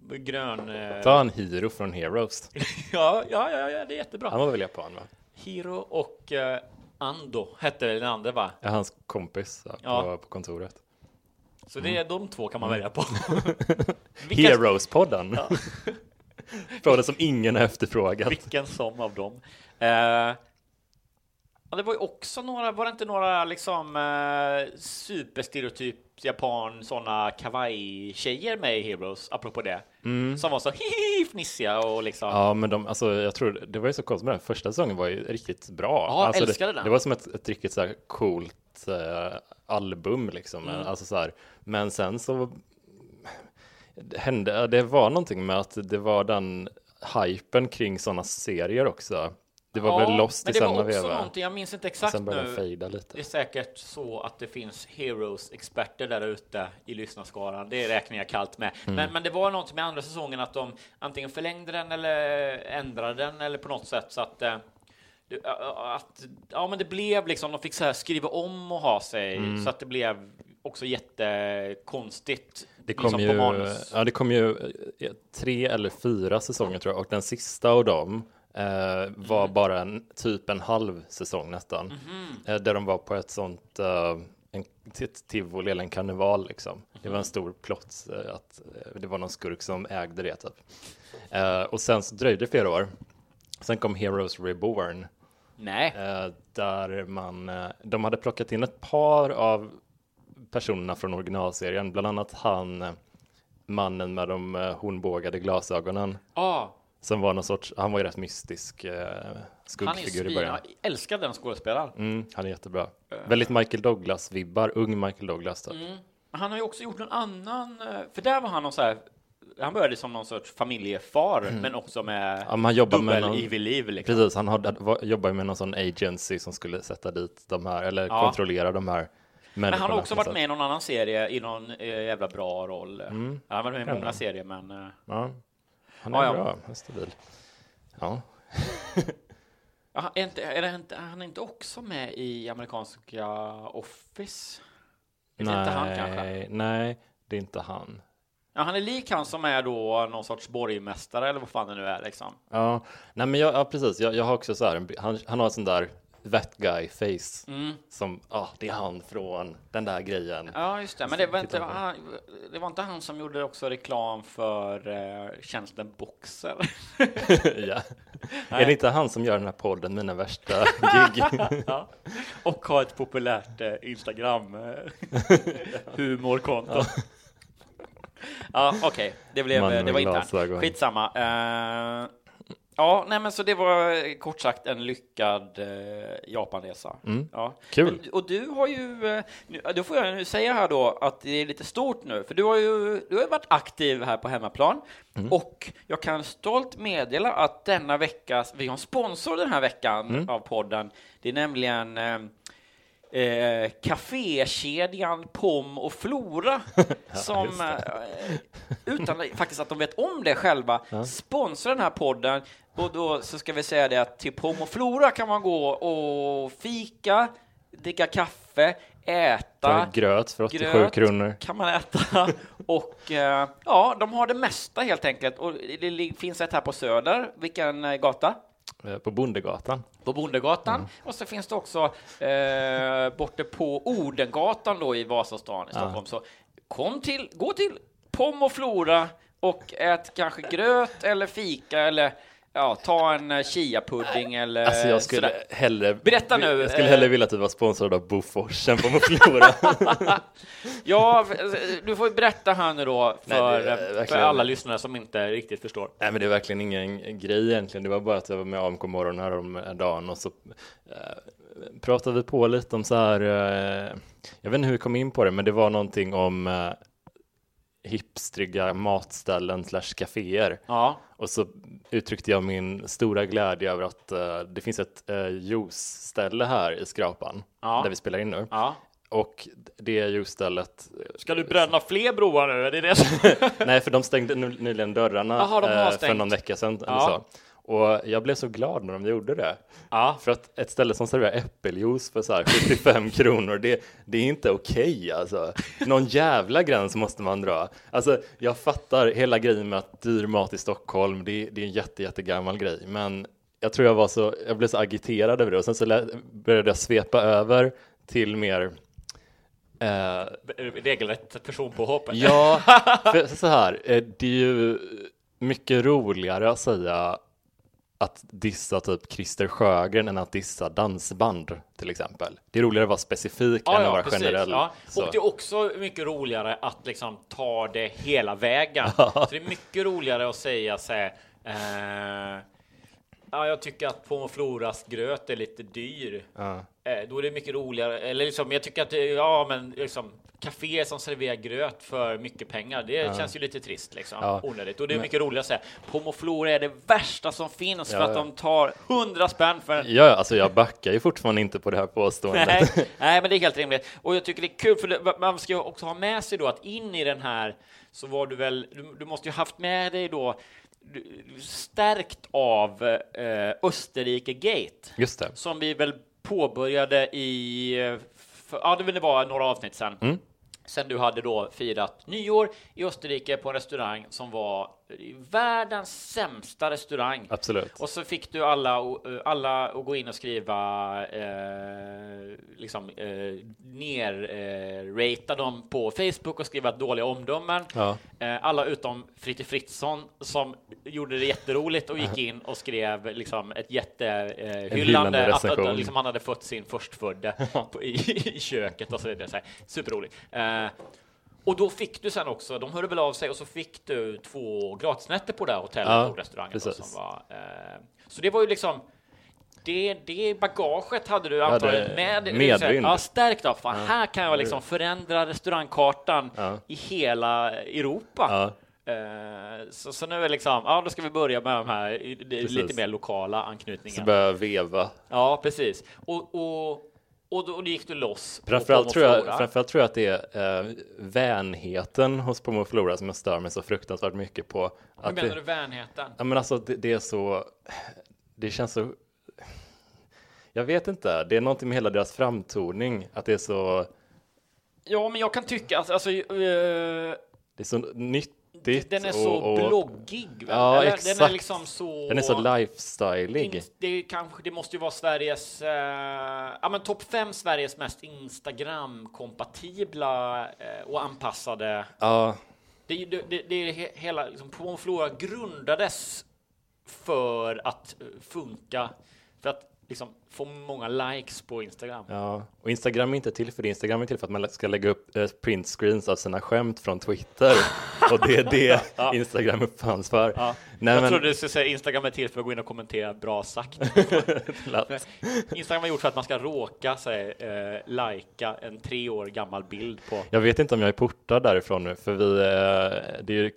grön... Eh, Ta en Hiro från Heroes. ja, ja, ja, ja, det är jättebra. Han var väl japan va? Hiro och eh, Ando hette den andra va? Ja, hans kompis ja, Ja. på, på kontoret. Så det är de två kan man välja på. Heroes-podden. Frågan som ingen har efterfrågat. vilken som av dem. Eh, Ja, det var ju också några, var det inte några liksom eh, superstereotyp japan sådana kawaii-tjejer med i Heroes, apropå det, som var så fnissiga och liksom. Ja, men de, alltså, jag tror det var ju så konstigt med den första säsongen var ju riktigt bra. Ja, alltså, älskade det, den. det var som ett, ett riktigt så här coolt eh, album liksom. Mm. Alltså, så här. Men sen så hände, det var någonting med att det var den hypen kring sådana serier också. Det var väl Lost men i det samma var också veva. någonting, jag minns inte exakt sen det nu. fejda lite. Det är säkert så att det finns Heroes-experter där ute i lyssnarskaran. Det räknar jag kallt med. Mm. Men, men det var någonting med andra säsongen att de antingen förlängde den eller ändrade den eller på något sätt så att eh, det- att, ja, men det blev liksom, de fick så här skriva om och ha sig Mm. så att det blev också jättekonstigt. Det kom, liksom ju, på manus. ja, det kom ju eh, tre eller fyra säsonger tror jag och den sista av dem eh, var Mm. bara en, typ en halv säsong nästan. Mhm. Eh, där de var på ett sånt eh, en, ett tivoli eller en karneval liksom. Det var en stor plott eh, att eh, det var någon skurk som ägde det typ. Och sen så dröjde det flera år. Sen kom Heroes Reborn Nej. där man, de hade plockat in ett par av personerna från originalserien, bland annat han, eh, mannen med de eh, hornbågade glasögonen, Ah, som var någon sorts, han var ju rätt mystisk eh, han är skuggfigur i början. Jag älskar den skådespelaren. Mm, han är jättebra. Väldigt Michael Douglas-vibbar, ung Michael Douglas typ. Men Han har ju också gjort någon annan, för där var han någon så här, han började som någon sorts familjefar, men också med Mm. Ja, men han jobbar med dubbel någon- evil liv. Liksom. Precis, han hade, var, jobbar med någon sån agency som skulle sätta dit de här, eller Ja. kontrollera de här Men han har också varit med i någon annan serie i någon eh, jävla bra roll. Mm. Han har varit med i många serier, men eh. Ja, han är Ja, bra, han är stabil. Ja, ja, är, inte, är inte, är han inte också med i amerikanska Office? Är det inte han kanske? nej, nej, det är inte han. Ja, han är lik han som är då någon sorts borgmästare eller vad fan det nu är liksom. Ja, nej men jag, ja, precis. Jag, jag har också så här, han, han har en sån där that guy face Mm. som, ja, ah, det är han från den där grejen. Ja, just det. Men det var, inte, han, det var inte han som gjorde också reklam för eh, tjänsten Boxer? ja. Är det inte han som gör den här podden, Mina värsta gig? ja. Och har ett populärt eh, Instagram eh, humorkonto. Ja, okej, det blev, Mannen det var internt. Skitsamma. Eh, ja, nej, men så det var eh, kort sagt en lyckad eh, Japanresa. Ja. Mm. Kul. Men, och du har ju, eh, nu, då får jag nu säga här då att det är lite stort nu, för du har ju du har varit aktiv här på hemmaplan Mm. och jag kan stolt meddela att denna vecka, vi har en sponsor den här veckan Mm. av podden. Det är nämligen eh, eh, kafékedjan Pom och Flora som eh, utan faktiskt att de vet om det själva sponsrar den här podden. Och då så ska vi säga det att till Pom och Flora kan man gå och fika, dricka kaffe, äta Ta gröt för 87 gröt kronor. kan man äta. Och eh, ja, de har det mesta helt enkelt. Och det finns ett här på Söder, vilken gata? Eh, På Bondegatan. på Bondegatan Mm. och så finns det också eh, borta på Odengatan då i Vasastan i Stockholm. Så kom till, gå till Pom och Flora och ät kanske gröt eller fika eller ja, ta en eh, chiapudding eller Alltså jag skulle sådär. hellre... Berätta nu, Jag skulle eh, hellre vilja att du var sponsrad av Bofors än på Flora. Ja, du får berätta här nu då Nej, för, är för alla lyssnare som inte riktigt förstår. Nej men det är verkligen ingen grej egentligen. Det var bara att jag var med AMK morgon här om dagen och så eh, pratade vi på lite om så här. Eh, jag vet inte hur vi kom in på det, men det var någonting om eh, hipstriga matställen slash kaféer. Ja, Och så uttryckte jag min stora glädje över att eh, det finns ett uh, juiceställe här i Skrapan Ja. där vi spelar in nu. ja. Och det juicestället Ska du bränna fler broar nu? Är det det. Nej, för de stängde ny- nyligen dörrarna Jaha, de eh, för någon vecka sedan. Eller så. Och jag blev så glad när de gjorde det. Ja. För att ett ställe som serverar äppeljuice för så här 75 kronor, det, det är inte okej alltså. Någon jävla gräns måste man dra. Alltså, jag fattar hela grejen med att dyr mat i Stockholm, det, det är en jätte, jättegammal grej. Men jag tror jag var så, jag blev så agiterad över det och sen så började jag svepa över till mer eh, Regelrätt personpåhopp. Ja, så här, eh, det är ju mycket roligare att säga att dissa typ Christer Sjögren än att dissa dansband till exempel. Det är roligare att vara specifik än att vara precis, generell. Ja. Och det är också mycket roligare att liksom ta det hela vägen. Så det är mycket roligare att säga så här, eh, ja, jag tycker att Pommes Floras gröt är lite dyr. Ja. Eh, då är det mycket roligare, eller liksom, jag tycker att ja, men liksom Café som serverar gröt för mycket pengar, det känns ju lite trist liksom, Ja. onödigt. Och det är mycket roligare att säga Pommes Flora är det värsta som finns för Ja, att ja. de tar 100 spänn för en Ja, alltså jag backar ju fortfarande inte på det här påståendet. Nej, nej, men det är helt rimligt. Och jag tycker det är kul, för man ska ju också ha med sig då att in i den här så var du väl, du, du måste ju haft med dig då stärkt av eh, Österrike Gate Just det. som vi väl påbörjade i, eh, för, ja det var några avsnitt sen. Mm. Sen du hade då firat nyår i Österrike på en restaurang som var världens sämsta restaurang. Absolut. Och så fick du alla, eh, alla att gå in och skriva eh, liksom eh, ner eh, ratea dem på Facebook och skriva dåliga omdömen. Ja. Eh, alla utom Fritte Fritzson som gjorde det jätteroligt och gick in och skrev liksom ett jättehyllande eh, att, att liksom han hade fått sin förstfödde i, i köket och så vidare. Så här, superroligt. Och då fick du sen också, de hörde väl av sig och så fick du två gratisnätter på det här hotellet Ja, och restaurangen. Då, precis. som var, eh, så det var ju liksom det, det bagaget hade du antagligen med. medvind. Ja, stärkt av. Fan, här kan jag liksom förändra restaurangkartan Ja. i hela Europa. Ja. Eh, så, så nu är liksom, ja, då ska vi börja med de här det- lite Precis. mer lokala Så anknytningarna. börjar veva. Ja, precis. Och, och, och då, och då gick du loss. Framförallt tror, jag, framförallt tror jag att det är eh, vänheten hos Pommes Flora som jag stör mig så fruktansvärt mycket på. Hur Att menar det, du vänheten? Ja, men alltså det, det är så, det känns så, jag vet inte, det är någonting med hela deras framtoning, att det är så, Ja, men jag kan tycka att alltså, eh, det är så nyttigt. den är så och, och, bloggig. Väl? Ja, Eller, Den är exakt. liksom så... Den är så lifestyleig. Det, kanske, det måste ju vara Sveriges, eh, ja men topp fem Sveriges mest Instagram-kompatibla eh, och anpassade. Ja, Det, det, det, det är he, hela, liksom, Pommes Flora grundades för att eh, funka, för att liksom få många likes på Instagram. ja, och Instagram är inte till för det, Instagram är till för att man ska lägga upp eh, printscreens av sina skämt från Twitter. och det är det Instagram uppfanns för. Ja. Nej, jag men- trodde du skulle säga Instagram är till för att gå in och kommentera bra sagt. Instagram är gjort för att man ska råka sig, eh, lajka en tre år gammal bild på Jag vet inte om jag är portad därifrån nu, för vi, eh, det är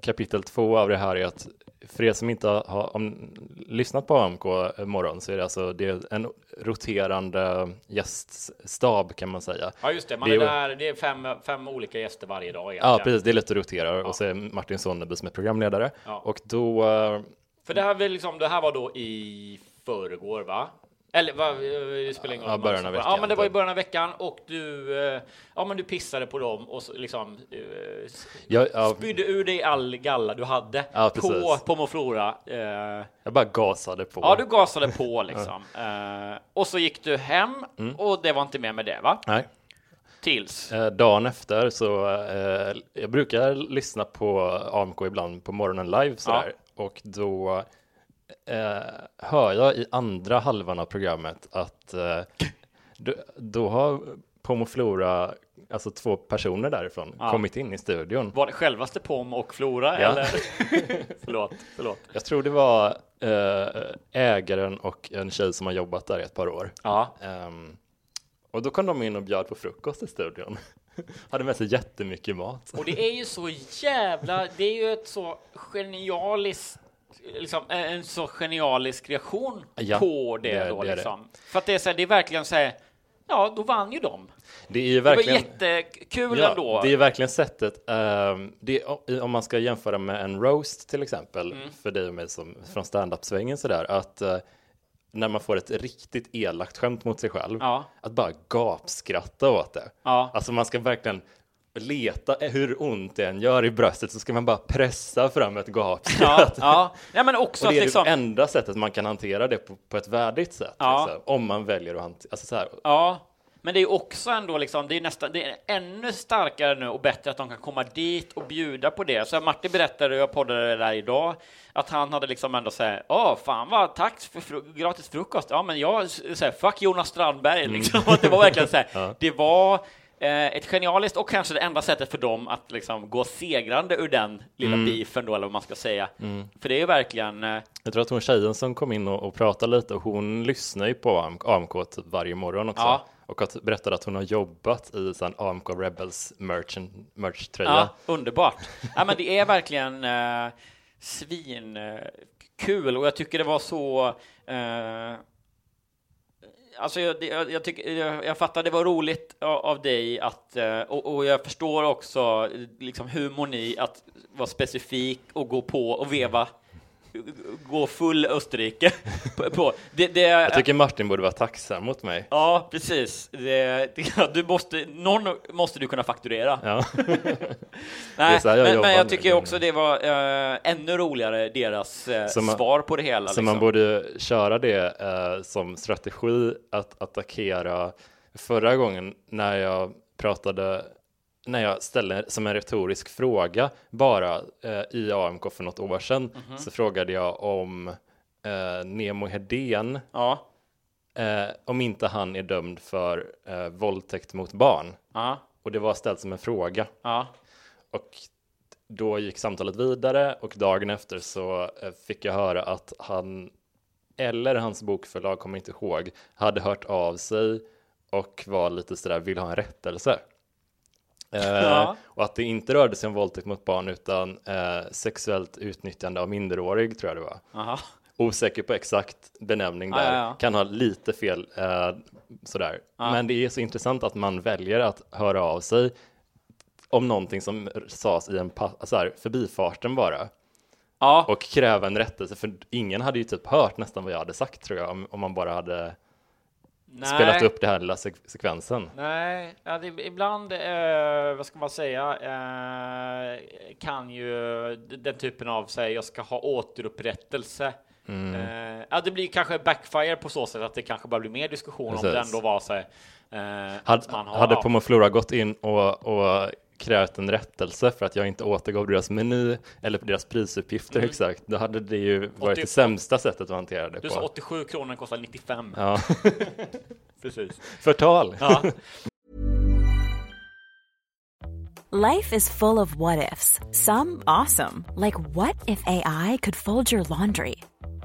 kapitel två av det här är att för er som inte har om, lyssnat på AMK morgon så är det alltså det är en roterande gäststab kan man säga. Ja, just det. Man Det är är- där, det är fem, fem olika gäster varje dag Ja, egentligen. precis, det är lätt att rotera och så är Martin Sonneby som är programledare Ja. och då eh, För det här, liksom, det här var då i förrgår, va? Eller va, det spelar ingen roll. Ja, början av Ja, veckan, men det var i typ. början av veckan och du, eh, ja, men du pissade på dem och så, liksom eh, jag, ja, spydde ur dig all galla du hade Ja, på precis. Pommes Flora. Eh, jag bara gasade på. ja, du gasade på liksom. Eh, och så gick du hem Mm. och det var inte mer med det, va? Nej. Tills. Eh, dagen efter så, eh, jag brukar lyssna på AMK ibland på morgonen live sådär och då eh, hör jag i andra halvan av programmet att eh, då, då har Pommes Flora, alltså två personer därifrån, Ja. kommit in i studion. Var det självaste Pom och Flora Ja. eller? förlåt, förlåt. Jag tror det var eh, ägaren och en tjej som har jobbat där i ett par år. Ja, Ehm, och då kom de in och bjöd på frukost i studion. Hade med sig jättemycket mat. och det är ju så jävla, det är ju ett så genialiskt Liksom, en så genialisk reaktion Ja, på det, det då det är det. liksom. För att det är så här, det är verkligen så här, ja, då vann ju de. Det är ju Det var verkligen... jättekul Ja, ändå. det är verkligen sättet, ehm, det om man ska jämföra med en roast till exempel, Mm. för dig och mig som från stand-up-svängen sådär, att eh, när man får ett riktigt elakt skämt mot sig själv, Ja. att bara gapskratta åt det. Ja. Alltså man ska verkligen leta, hur ont det än gör i bröstet så ska man bara pressa fram ett Ja, gapskratt. ja. ja, men också Och det är liksom, det enda sättet man kan hantera det på, på ett värdigt sätt. Ja. Liksom, om man väljer att hantera, alltså så här, ja. Men det är också ändå liksom, det är nästan, det är ännu starkare nu och bättre att de kan komma dit och bjuda på det. Så Martin berättade, jag poddade det där idag, att han hade liksom ändå såhär, åh fan vad, tack för fru gratis frukost. Ja, men jag, såhär, fuck Jonas Strandberg liksom. Att det var verkligen såhär, det var ett genialiskt och kanske det enda sättet för dem att liksom gå segrande ur den lilla Mm. beefen då, eller vad man ska säga. För det är ju verkligen, eh, Jag tror att hon tjejen som kom in och, och pratade lite, hon lyssnar ju på AMK, typ varje morgon också. Ja. Och att berättade att hon har jobbat i sån AMK Rebels merch, merch-tröja. ja, underbart. ja, men det är verkligen eh, svin eh, och jag tycker det var så eh, Alltså jag, jag, jag, tycker, jag, jag fattar det var roligt av, av dig att, eh, och, och jag förstår också liksom humorn i att vara specifik och gå på och veva, gå full Österrike på. på. Det, det, Jag tycker Martin borde vara tacksam mot mig. Ja, precis. Det, du måste, någon måste du kunna fakturera. Ja. Nej, jag men, men jag nu. tycker också det var eh, ännu roligare, deras man- svar på det hela. Så man liksom. borde köra det eh, som strategi att attackera. Förra gången när jag pratade, när jag ställde som en retorisk fråga bara eh, i AMK för något år sedan, Mhm. så frågade jag om eh, Nemo Hedén, Ja, eh, om inte han är dömd för eh, våldtäkt mot barn. ja, Och det var ställt som en fråga. ja. Och då gick samtalet vidare och dagen efter så eh, fick jag höra att han eller hans bokförlag, kommer inte ihåg, hade hört av sig och var lite sådär, vill ha en rättelse. Eh, Ja. Och att det inte rörde sig om våldtäkt mot barn utan eh, sexuellt utnyttjande av minderårig tror jag det var. Aha. Osäker på exakt benämning där, ja, ja. kan ha lite fel eh, sådär. Men det är så intressant att man väljer att höra av sig om någonting som sades i en så här, förbifarten bara Ja, och kräva en rättelse för ingen hade ju typ hört nästan vad jag hade sagt tror jag om, om man bara hade nej. spelat upp det här lilla sek- sekvensen. Nej, ja, det, ibland, eh, vad ska man säga, eh, kan ju den typen av, säg, jag ska ha återupprättelse. Mm. Eh, ja, det blir kanske backfire på så sätt att det kanske bara blir mer diskussion om det Precis. ändå var så här, eh, Hade, att man har, hade ja. Pomoflora gått in och, och krävt en rättelse för att jag inte återgav deras meny eller deras prisuppgifter exakt, då hade det ju varit 80 det sämsta sättet att hantera det Du sa på. 87 kronor kostar 95. Ja, Precis. förtal. Ja. Life is full of what ifs. Some awesome, like what if AI could fold your laundry?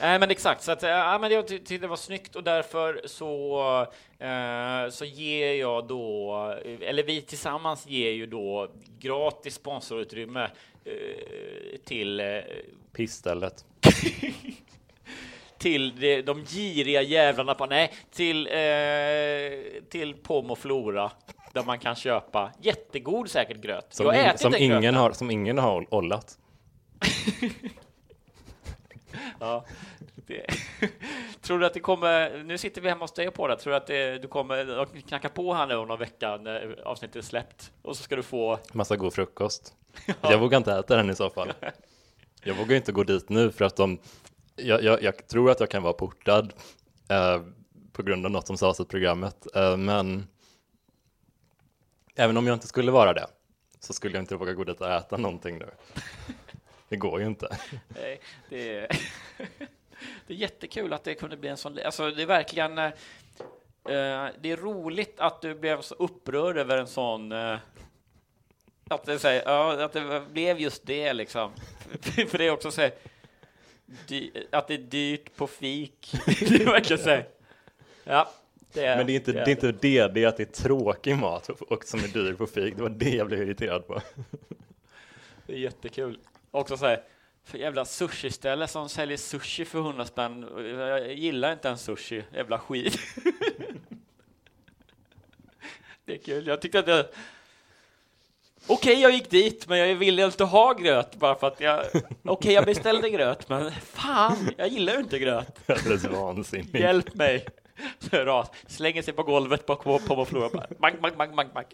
Nej, men exakt. Så att, ja, men jag tyckte det var snyggt och därför så, eh, så ger jag då, eller vi tillsammans ger ju då gratis sponsorutrymme eh, till eh, Pissstället. till de, de giriga jävlarna på, nej, till, eh, till Pom och Flora där man kan köpa jättegod säkert gröt. Som, in, som, ingen gröten. har, som ingen har ollat. Ja, tror du att det kommer, nu sitter vi hemma hos dig på det, tror du att det, du kommer knacka på här nu om någon vecka när avsnittet är släppt och så ska du få Massa god frukost. Jag vågar inte äta den i så fall. Jag vågar inte gå dit nu för att de, jag, jag, jag tror att jag kan vara portad eh, på grund av något som sades i programmet, eh, men även om jag inte skulle vara det så skulle jag inte våga gå dit och äta någonting nu. Det går ju inte. Nej, det, är, det är jättekul att det kunde bli en sån... Alltså, det är verkligen... eh, det är roligt att du blev så upprörd över en sån... eh, att, det, så här, ja, att det blev just det, liksom. För det är också så här, dy, att det är dyrt på fik. det är verkligen så här, Ja, det är Men det är inte det, är inte det, det är att det är tråkig mat och som är dyr på fik. Det var det jag blev irriterad på. Det är jättekul. Också så här, för jävla sushi-ställe som säljer sushi för 100 spänn. Jag gillar inte ens sushi, jävla skit. det är kul. Jag tyckte att jag... Okej, jag gick dit, men jag ville inte ha gröt bara för att jag... Okej, jag beställde gröt, men fan, jag gillar ju inte gröt. Alldeles vansinnigt. Hjälp mig. Ras. Slänger sig på golvet på på på Flora. bara, bang, bang, bang.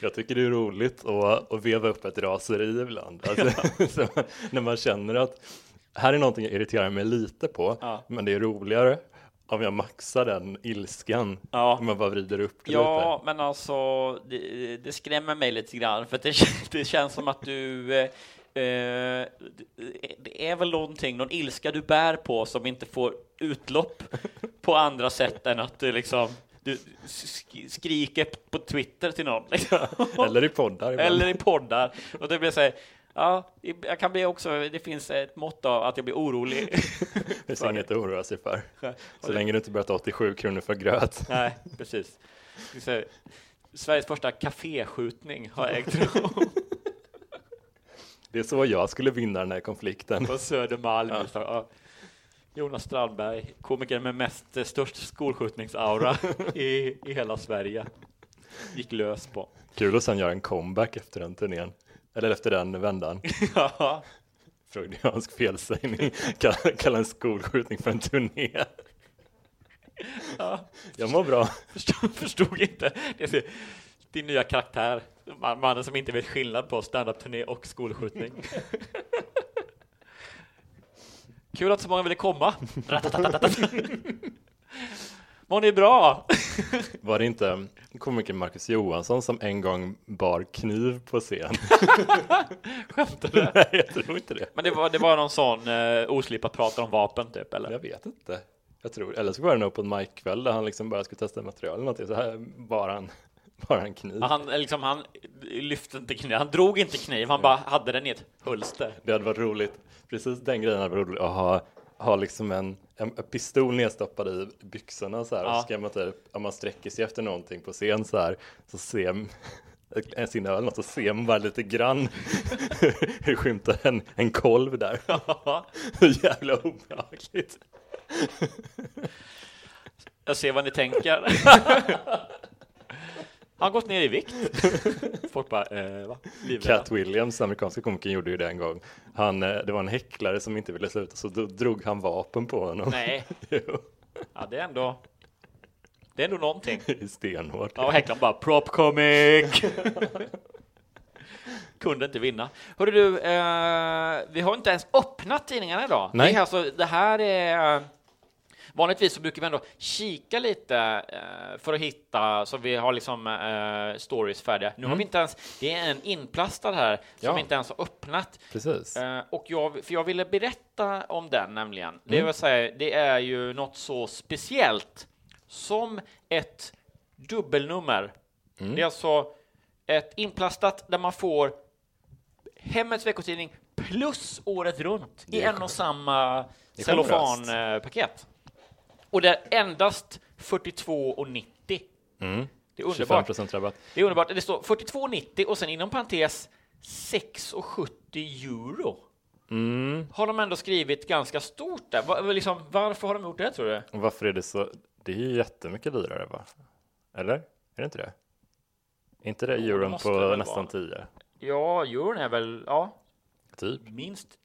Jag tycker det är roligt att, att veva upp ett raseri ibland. Alltså, så när man känner att här är någonting jag irriterar mig lite på, Ja. men det är roligare om jag maxar den ilskan. Ja. Om man bara vrider upp det Ja, lite. men alltså det, det skrämmer mig lite grann för det, det känns som att du eh, det- är väl någonting, någon ilska du bär på som inte får utlopp på andra sätt än att du liksom du sk- skriker på Twitter till någon. Liksom. Eller i poddar. ibland. Eller i poddar. Och det blir så här, ja, jag kan bli också, det finns ett mått av att jag blir orolig. Det finns inget att oroa sig för. Så länge du inte börjar ta 87 kronor för gröt. Nej, precis. Sveriges första kaféskjutning har ägt rum Det är så jag skulle vinna den här konflikten. på Södermalm. Ja. Jonas Strandberg, komikern med mest, eh, störst skolskjutningsaura i, i hela Sverige, gick lös på. Kul att sen göra en comeback efter den turnén. Eller efter den vändan. Ja, Freudiansk felsägning. Kalla, kalla en skolskjutning för en turné. ja. Jag mår bra. Förstod, förstod inte. Det är din nya karaktär, mannen som inte vet skillnad på stand-up-turné och skolskjutning. Kul att så många ville komma. Mår ni bra? Var det inte komikern Marcus Johansson som en gång bar kniv på scen? Skämtar du? Nej, jag tror inte det. Men det var, det var någon sån uh, oslipat pratar om vapen typ, eller? Jag vet inte. Jag tror, eller så var det en open mic-kväll där han liksom bara skulle testa material eller någonting. Så här bara en, bara en kniv. Han, liksom, han lyfte inte kniv, han drog inte kniv, han bara hade den i ett hölster. Det hade varit roligt. Precis den grejen hade varit roligt att ha, ha liksom en, en, en pistol nedstoppad i byxorna så här. Och Ja. så ska man typ, om man sträcker sig efter någonting på scen så här, så ser en sin öl något så ser man bara lite grann hur skymtar en, en kolv där. Så jävla obehagligt. Jag ser vad ni tänker. Han gått ner i vikt. Folk bara, eh, va? Livrädda. Cat Williams, amerikanska komikern, gjorde ju det en gång. Han, eh, det var en häcklare som inte ville sluta, så då drog han vapen på honom. Nej, Jo, ja, det är ändå. Det är ändå någonting. det är stenhårt. Ja, och häcklaren bara prop comic. Kunde inte vinna. Hörru du, eh, vi har inte ens öppnat tidningarna idag. Nej. Det, är alltså, det här är Vanligtvis så brukar vi ändå kika lite eh, för att hitta så vi har liksom eh, stories färdiga. Nu har vi inte ens. Det är en inplastad här som Ja. inte ens har öppnat. Precis. Eh, och jag, för jag ville berätta om den nämligen. Det, vill säga, det är ju något så speciellt som ett dubbelnummer. Det är alltså ett inplastat där man får Hemmets veckotidning plus året runt i en och samma cellofanpaket. Och det är endast 42,90. Det är underbart. 25 procent rabatt. Det är underbart. Det står 42,90 och sen inom parentes 6,70 euro. Mm. Har de ändå skrivit ganska stort där? Va, liksom, varför har de gjort det tror du? Och varför är det så? Det är ju jättemycket dyrare, va? Eller? Är det inte det? Är inte det euron det på nästan vara. 10? Ja, euron är väl, ja, Typ. minst.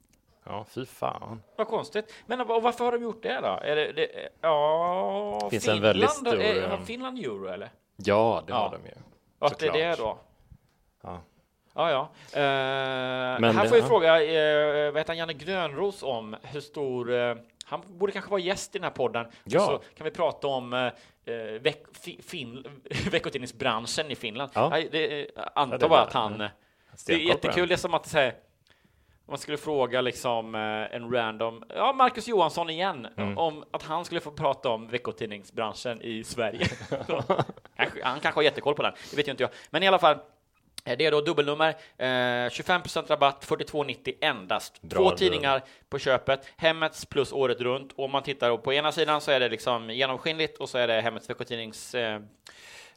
Ja, fy fan. Vad konstigt. Men och varför har de gjort det då? Är det, det ja, Finns en Finland, väldigt stor, är, har eh, Finland euro eller? Ja, det Ja. har de ju. Att det är det då? Ja. Ja, ja. Men här det- får vi ja. fråga, eh, vad heter han, Janne Grönros om hur stor, eh, han borde kanske vara gäst i den här podden, Ja. så kan vi prata om eh, veck, fi, fin, veckotidningsbranschen i Finland. Ja. Nej, det, antar Ja, det bara att han, det är jättekul, det är som att säga om man skulle fråga liksom eh, en random, ja Marcus Johansson igen, Mm. om att han skulle få prata om veckotidningsbranschen i Sverige. Han kanske har jättekoll på den, det vet ju inte jag. Men i alla fall, eh, det är då dubbelnummer, eh, 25% rabatt, 42,90 endast. Bra Två tidningar på köpet, Hemmets plus året runt. Och om man tittar på ena sidan så är det liksom genomskinligt och så är det Hemmets veckotidnings eh,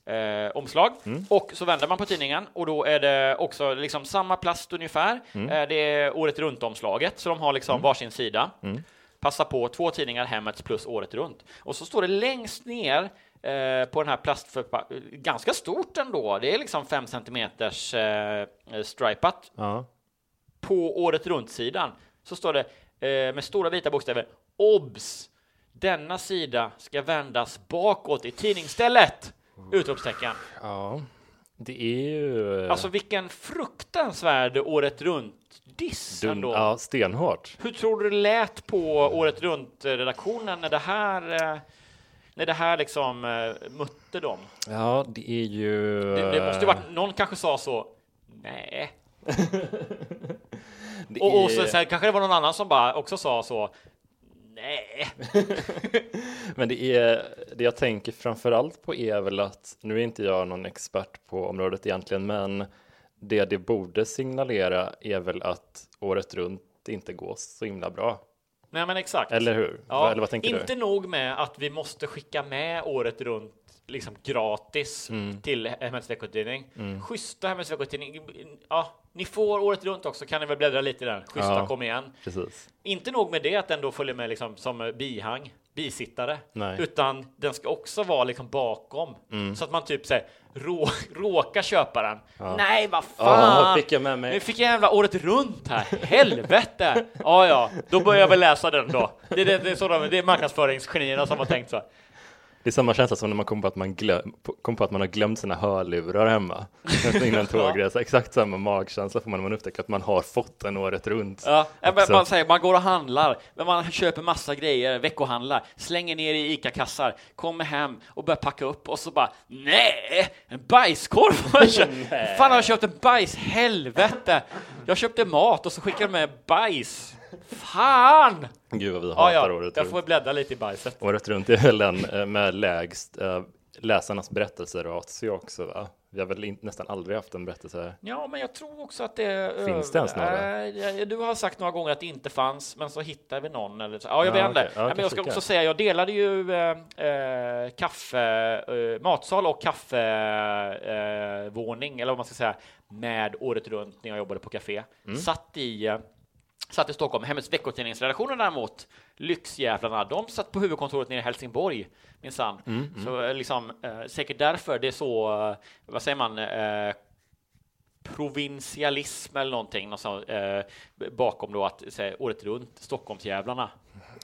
eh, omslag. Mm. Och så vänder man på tidningen och då är det också liksom samma plast ungefär. Mm. Eh, det är året runt-omslaget, så de har liksom varsin sida. Mm. Passa på två tidningar, Hemmets plus året runt. Och så står det längst ner eh, på den här plastförpackningen, ganska stort ändå, det är liksom 5 centimeters eh, stripat. Ja. På året runt-sidan så står det eh, med stora vita bokstäver OBS! Denna sida ska vändas bakåt i tidningsstället! Utropstecken. ja, det är ju Alltså vilken fruktansvärd året runt-diss dun, ändå. ja, stenhårt. Hur tror du det lät på året runt-redaktionen när det här eh, när det här liksom eh, mötte dem? Ja, det är ju... Det, det måste ju varit, någon kanske sa så, nej. Och, och så, här, kanske det var någon annan som bara också sa så, nej. Men det är det jag tänker framför allt på är väl att nu är inte jag någon expert på området egentligen, men det det borde signalera är väl att året runt inte går så himla bra. Nej men exakt. Eller hur? Ja, Eller vad tänker inte du? nog med att vi måste skicka med året runt liksom gratis Mm. till Hemmets veckotidning. Schyssta Hemmets veckotidning. Ja, ni får året runt också kan ni väl bläddra lite i den. Schyssta, Ja. kom igen. Precis. Inte nog med det att den då följer med liksom som bihang, bisittare, Nej. utan den ska också vara liksom bakom Mm. så att man typ säger rå, råkar köpa den. Nej, vad Ja, fan! fick jag med mig. Nu fick jag jävla året runt här. Helvete! Ja, ja, då börjar jag väl läsa den då. Det är, det, det är, sådana, det är marknadsföringsgenierna som har tänkt så. Det är samma känsla som när man kommer på att man, glöm, kom på att man har glömt sina hörlurar hemma innan tågresa. Exakt samma magkänsla får man när man upptäcker att man har fått en året runt. Ja, man säger man går och handlar, men man köper massa grejer, veckohandlar, slänger ner i ICA-kassar, kommer hem och börjar packa upp och så bara nej, en bajskorv har jag köpt. Fan har jag köpt en bajs? Helvete! Jag köpte mat och så skickade de med bajs. Fan! Gud vad vi Ja, hatar ja, året jag runt. får bläddra lite i bajset. Året runt är väl den med lägst eh, läsarnas berättelseratio också va? Vi har väl in, nästan aldrig haft en berättelse. Ja, men jag tror också att det... Finns det ens några? Äh, du har sagt några gånger att det inte fanns, men så hittar vi någon. Eller så. Ja, jag Ja, vet inte. okej. Ja, men jag ska också säga, jag delade ju eh, kaffe, matsal och kaffevåning, våning, eller vad man ska säga, med året runt när jag jobbade på café. Mm. Satt i satt i Stockholm. Hemmets veckotidningsredaktioner däremot, lyxjävlarna, de satt på huvudkontoret nere i Helsingborg minsann. Mm, Så eh, liksom, eh, säkert därför det är så, eh, vad säger man, eh, provinsialism eller någonting något sånt, eh, bakom då att säga, året runt Stockholmsjävlarna.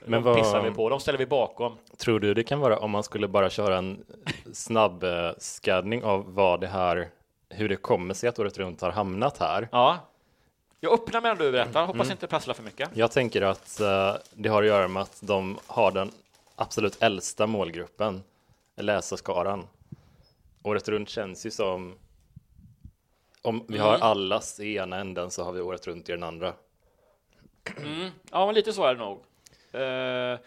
Men de vad- pissar vi på, de ställer vi bakom. Tror du det kan vara om man skulle bara köra en snabb eh, av vad det här, hur det kommer sig att året runt har hamnat här? Ja. Jag öppnar medan du berättar, Mm. hoppas inte prasslar för mycket. Jag tänker att eh, det har att göra med att de har den absolut äldsta målgruppen, läsarskaran. Året runt känns ju som om vi har Mm. allas i ena änden så har vi året runt i den andra. Ja, men lite så är det nog. Eh,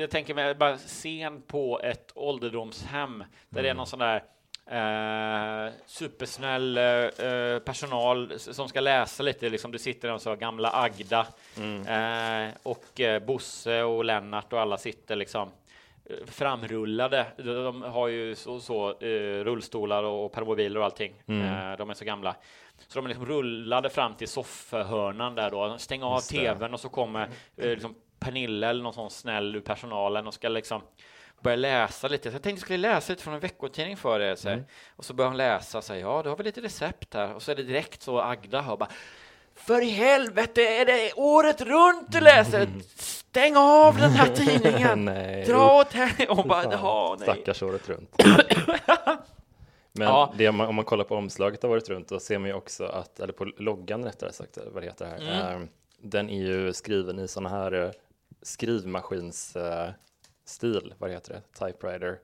jag tänker mig bara scen på ett ålderdomshem där det är någon sån där eh, supersnäll eh, personal som ska läsa lite. Liksom, det sitter en så gamla Agda eh, och eh, Bosse och Lennart och alla sitter liksom eh, framrullade. De, har ju så, så eh, rullstolar och permobiler och allting. Eh, de är så gamla. Så de är liksom rullade fram till soffhörnan där då. Stäng av tvn och så kommer liksom Pernilla eller någon sån snäll ur personalen och ska liksom börja läsa lite. Så jag tänkte jag skulle läsa lite från en veckotidning för er. Så här. Och så börjar hon läsa, så här, ja, då har vi lite recept här. Och så är det direkt så Agda hör bara för i helvete, är det året runt du läser? Stäng av den här tidningen! Nej, Dra åt henne! Och hon bara, Fan, ja, nej. Stackars året runt. Men Ja. det, om, man, om man kollar på omslaget av året runt, då ser man ju också att, eller på loggan rättare sagt, vad det heter här, Mm. eh, den är ju skriven i sådana här eh, skrivmaskins eh, stil, vad heter det, typewriter.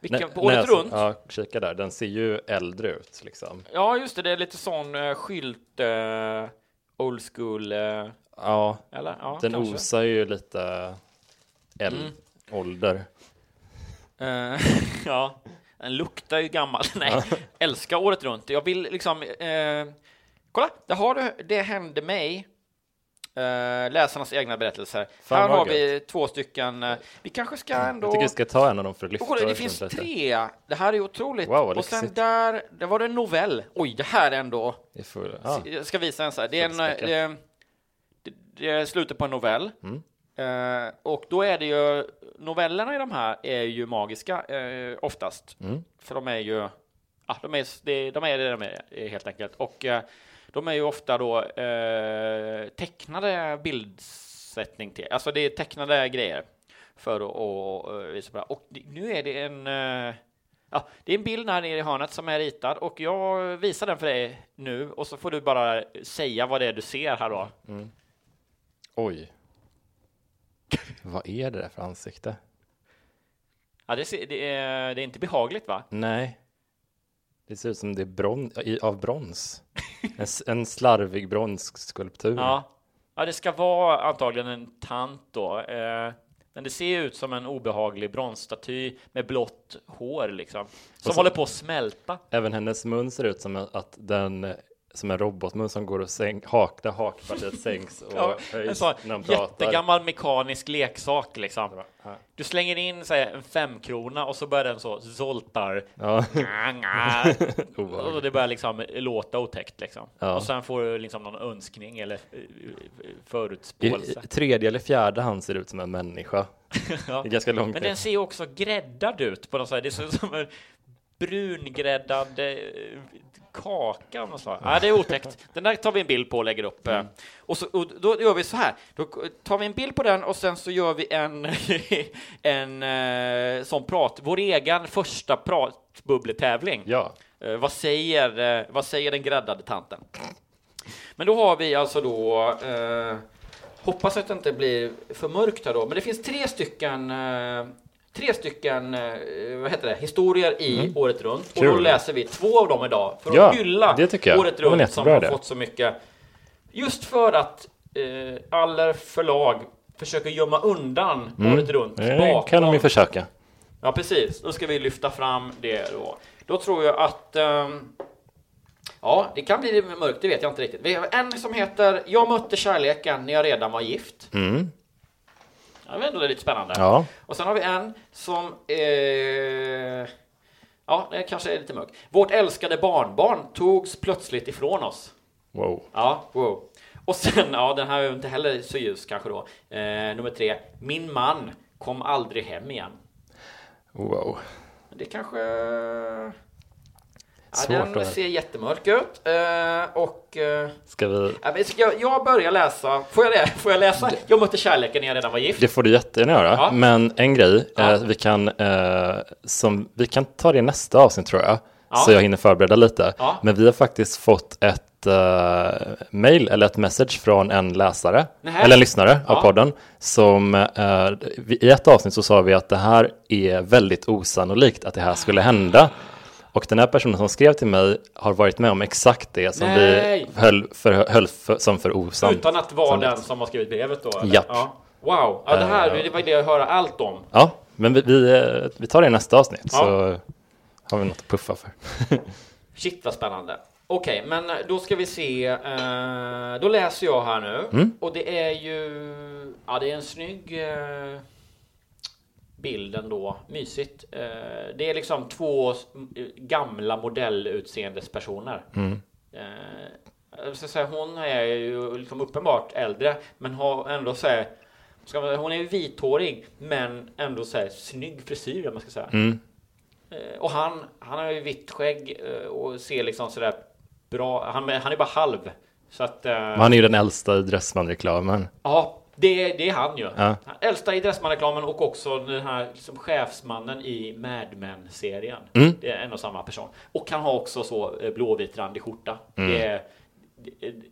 Vilken, på året alltså, runt? Ja, kika där, den ser ju äldre ut liksom. Ja, just det, det är lite sån uh, skylt, eh, old school, eh, Ja, eller? Ja, den kanske. osar ju lite äl- Mm. ålder. Eh, ja, den luktar ju gammal. Nej, älskar året runt. Jag vill liksom... Kolla, där har Det hände mig. Eh, läsarnas egna berättelser. Fan, Här har vi två stycken. eh, vi kanske ska ändå... Jag tycker vi ska ta en av dem för att lyfta kolla, det året finns tre. Det här är otroligt. Wow, och sen lyxigt. där, där var det en novell. Oj, det här är ändå... Det är full, ja. Jag ska visa en så här. Det är, en, det, det, det är slutet på en novell. Mm. Eh, och då är det ju, novellerna i de här är ju magiska oftast. Mm. För de är ju, ja, de är, det- de är det de är helt enkelt. Och de är ju ofta då eh, tecknade bildsättning till, alltså det är tecknade grejer för att och visa på. Och nu är det en eh, Ja, det är en bild här nere i hörnet som är ritad och jag visar den för dig nu och så får du bara säga vad det är du ser här då. Oj. Vad är det där för ansikte? Ja, det, ser, det, är, det är inte behagligt va? Nej. Det ser ut som det är bron av brons. En, en slarvig bronsskulptur. Ja. ja, det ska vara antagligen en tant då. Eh, men det ser ut som en obehaglig bronsstaty med blått hår liksom. Som så- håller på att smälta. Även hennes mun ser ut som att den som en robotmun som går och sänk, hak, där hakpartiet sänks och Ja, en höjs sån när de pratar. jättegammal mekanisk leksak liksom. Ja. Du slänger in så här, en femkrona och så börjar den så zoltar. Ja. Nga, nga. och det börjar liksom låta otäckt liksom. Ja. Och sen får du liksom någon önskning eller eh, förutspåelse. I tredje eller fjärde hand ser det ut som en människa. Ja. Ganska långt Men den ser också gräddad ut på något sätt. Det ser ut som en brungräddad eh, kaka av något slag. Ja, det är otäckt. Den där tar vi en bild på och lägger upp. Mm. eh. Och, så, och då gör vi så här. Då tar vi en bild på den och sen så gör vi en, en eh, sån prat, vår egen första pratbubbletävling. Ja. Vad, säger, vad säger den gräddade tanten? Men då har vi alltså då eh, Hoppas att det inte blir för mörkt här då, men det finns tre stycken eh, Tre stycken, eh, vad heter det, historier i Året runt. Och då Mm. Kul. läser vi två av dem idag för att Ja, hylla det. Året Det runt som har idé. fått så mycket. Just för att eh, alla förlag försöker gömma undan Året runt Det Mm. kan de ju försöka. Ja, precis. Då ska vi lyfta fram det då. Då tror jag att... ehm, ja, det kan bli mörkt, det vet jag inte riktigt. Vi har en som heter Jag mötte kärleken när jag redan var gift. Mm. Det är lite spännande. Ja. Och sen har vi en som... Eh, ja, det kanske är lite mörkt. Vårt älskade barnbarn togs plötsligt ifrån oss. Wow. Ja, wow. Och sen, ja, den här är inte heller så ljus kanske då. Eh, nummer tre. Min man kom aldrig hem igen. Wow. Det kanske... Ja, den ser jättemörk ut. Eh, och... Eh, Ska vi? jag, jag börjar läsa. Får jag det? Får jag läsa? Jag mötte kärleken när jag redan var gift. Det får du jättegärna göra. Ja. Men en grej, Ja. eh, vi, kan, eh, som, vi kan ta det nästa avsnitt tror jag. Ja. Så jag hinner förbereda lite. Men vi har faktiskt fått ett eh, mail eller ett message från en läsare, Nähä. eller en lyssnare av podden. Som eh, i ett avsnitt så sa vi att det här är väldigt osannolikt att det här skulle hända. Och den här personen som skrev till mig har varit med om exakt det som Nej. vi höll, för, höll för, som för osant. Utan att vara den som har skrivit brevet då? eller? Japp. Ja. Wow, ja, det här Eh. det var det jag höra allt om. Ja, men vi, vi, eh, vi tar det i nästa avsnitt Ja. så har vi något att puffa för. Shit vad spännande. Okej, men då ska vi se. eh, då läser jag här nu. Mm. Och det är ju... Ja, det är en snygg uh, bild ändå. Mysigt. Eh, det är liksom två gamla modellutseendes-personer. Mm. Eh, ska säga, hon är ju liksom uppenbart äldre, men har ändå så här, man, hon är ju vithårig, men ändå så här snygg frisyr, om man ska säga. Mm. Eh, Och han, han har ju vitt skägg och ser liksom sådär bra, han, han är bara halv. Så att, Han är ju den äldsta i Dressman-reklamen. ja, det, det är han ju. Ja. Han Äldsta i Dressman-reklamen och också den här liksom, chefsmannen i Mad Men-serien. Mm. Det är en och samma person. Och han har också så eh, blåvit randig skjorta. Mm. Det, är,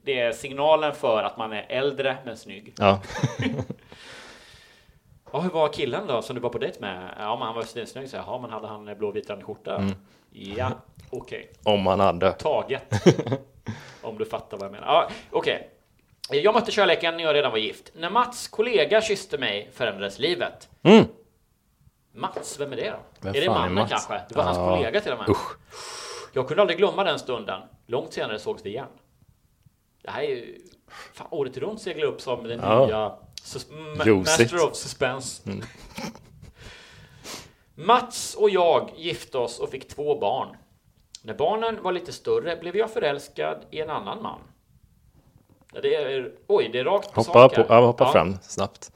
det, är signalen för att man är äldre men snygg. Ja. Ja, hur var killen då som du var på dejt med? Ja, men han var snygg. Så ja, men hade han eh, blåvit randig skjorta? Mm. Ja, okej. Om han hade. taget. Om du fattar vad jag menar. Ja, Okej. Jag mötte kärleken när jag redan var gift. När Mats kollega kysste mig förändrades livet. Mm. Mats, vem är det då? Vem är det är mannen Mats? kanske? Det var hans Ja. kollega till och med. Usch. Jag kunde aldrig glömma den stunden. Långt senare sågs vi igen. Det här är ju... Fan, året runt seglar upp som den Ja. nya sus-. Master of Suspense. Mm. Mats och jag gifte oss och fick två barn. När barnen var lite större blev jag förälskad i en annan man. Det är, oj, det är rakt på Hoppa, sak på, här. ja, hoppa Ja, fram snabbt.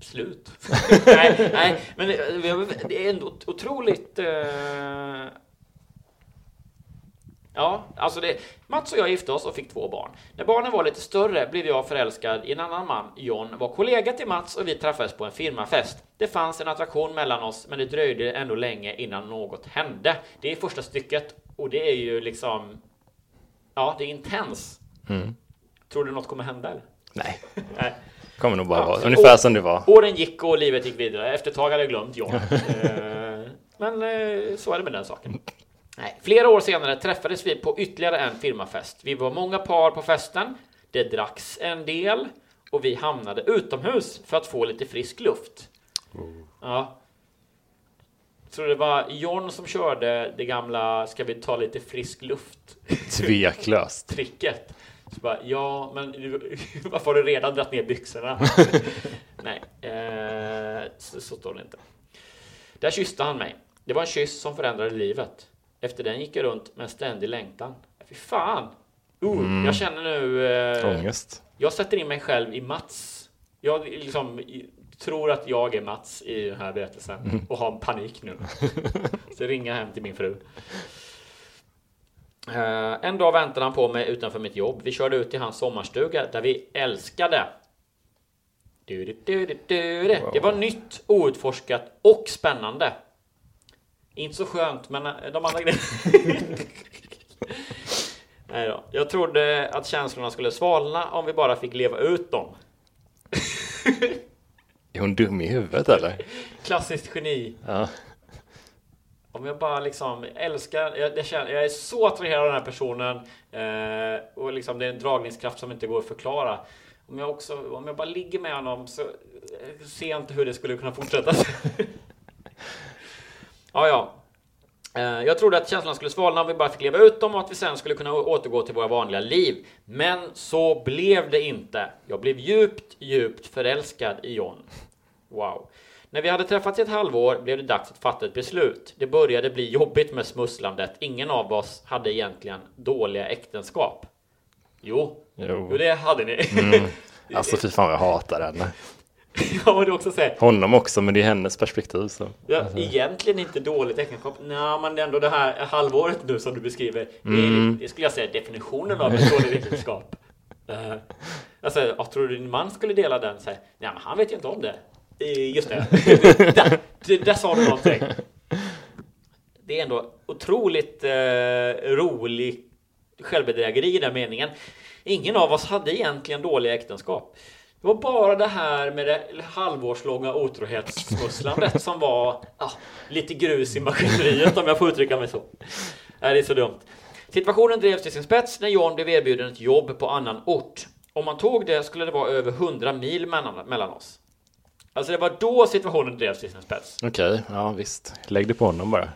Slut. nej, nej, men det, det är ändå otroligt... Eh, ja, alltså det, Mats och jag gifte oss och fick två barn. När barnen var lite större blev jag förälskad i en annan man. John var kollega till Mats och vi träffades på en firmafest. Det fanns en attraktion mellan oss, men det dröjde ändå länge innan något hände. Det är första stycket och det är ju liksom... Ja, det är intens. Mm. Tror du något kommer hända eller? Nej, Nej. kommer nog bara Ja, vara ungefär år- som det var. Åren gick och livet gick vidare. Efter ett tag hade jag glömt John. Eh, Men eh, så är det med den saken. Nej. Flera år senare träffades vi på ytterligare en firmafest. Vi var många par på festen. Det dracks en del och vi hamnade utomhus för att få lite frisk luft. Ja. Så det var John som körde det gamla ska vi ta lite frisk luft Tveklöst. tricket. Så bara, ja, men varför har du redan dragit ner byxorna? Nej, eh, så, så står det inte. Där kysste han mig. Det var en kyss som förändrade livet. Efter den gick jag runt med en ständig längtan. Fy fan! Uh, Mm. Jag känner nu... Eh, Ångest. jag sätter in mig själv i Mats. Jag liksom tror att jag är Mats i den här berättelsen Mm. och har panik nu. Så jag ringer hem till min fru. Eh, en dag väntade han på mig utanför mitt jobb. Vi körde ut till hans sommarstuga där vi älskade. Du, du, du, du, du, du. Det var nytt, outforskat och spännande. Inte så skönt, men eh, de andra grejerna... Nej då. Jag trodde att känslorna skulle svalna om vi bara fick leva ut dem. Är hon dum i huvudet eller? Klassiskt geni. Ja. Om jag bara liksom älskar, jag, känner, jag är så attraherad av den här personen eh, och liksom det är en dragningskraft som inte går att förklara. Om jag också, om jag bara ligger med honom så eh, ser jag inte hur det skulle kunna fortsätta. ja, ja. Eh, Jag trodde att känslorna skulle svalna om vi bara fick leva ut dem och att vi sen skulle kunna återgå till våra vanliga liv. Men så blev det inte. Jag blev djupt, djupt förälskad i John. Wow. När vi hade träffats i ett halvår blev det dags att fatta ett beslut. Det började bli jobbigt med smusslandet. Ingen av oss hade egentligen dåliga äktenskap. Jo, Jo. jo det hade ni. Alltså fy fan jag hatar henne. ja, men det är också säga. Honom också, men det är hennes perspektiv. Så. Ja, egentligen inte dåligt äktenskap. Nej, men ändå det här halvåret nu som du beskriver. Det, är, det skulle jag säga är definitionen av ett dåligt äktenskap. Uh, alltså, tror du din man skulle dela den? Så här, Nej, men han vet ju inte om det. Eh, Just det. där, där, där sa du någonting. Det är ändå otroligt uh, rolig självbedrägeri i den meningen. Ingen av oss hade egentligen dåliga äktenskap. Det var bara det här med det halvårslånga otrohetssmusslandet som var ah, lite grus i maskineriet om jag får uttrycka mig så. Nej, det är så dumt. Situationen drevs till sin spets när John blev erbjuden ett jobb på annan ort. Om man tog det skulle det vara över 100 mil mellan, mellan oss. Alltså det var då situationen drevs till sin spets. Okej, ja visst. Lägg det på honom bara.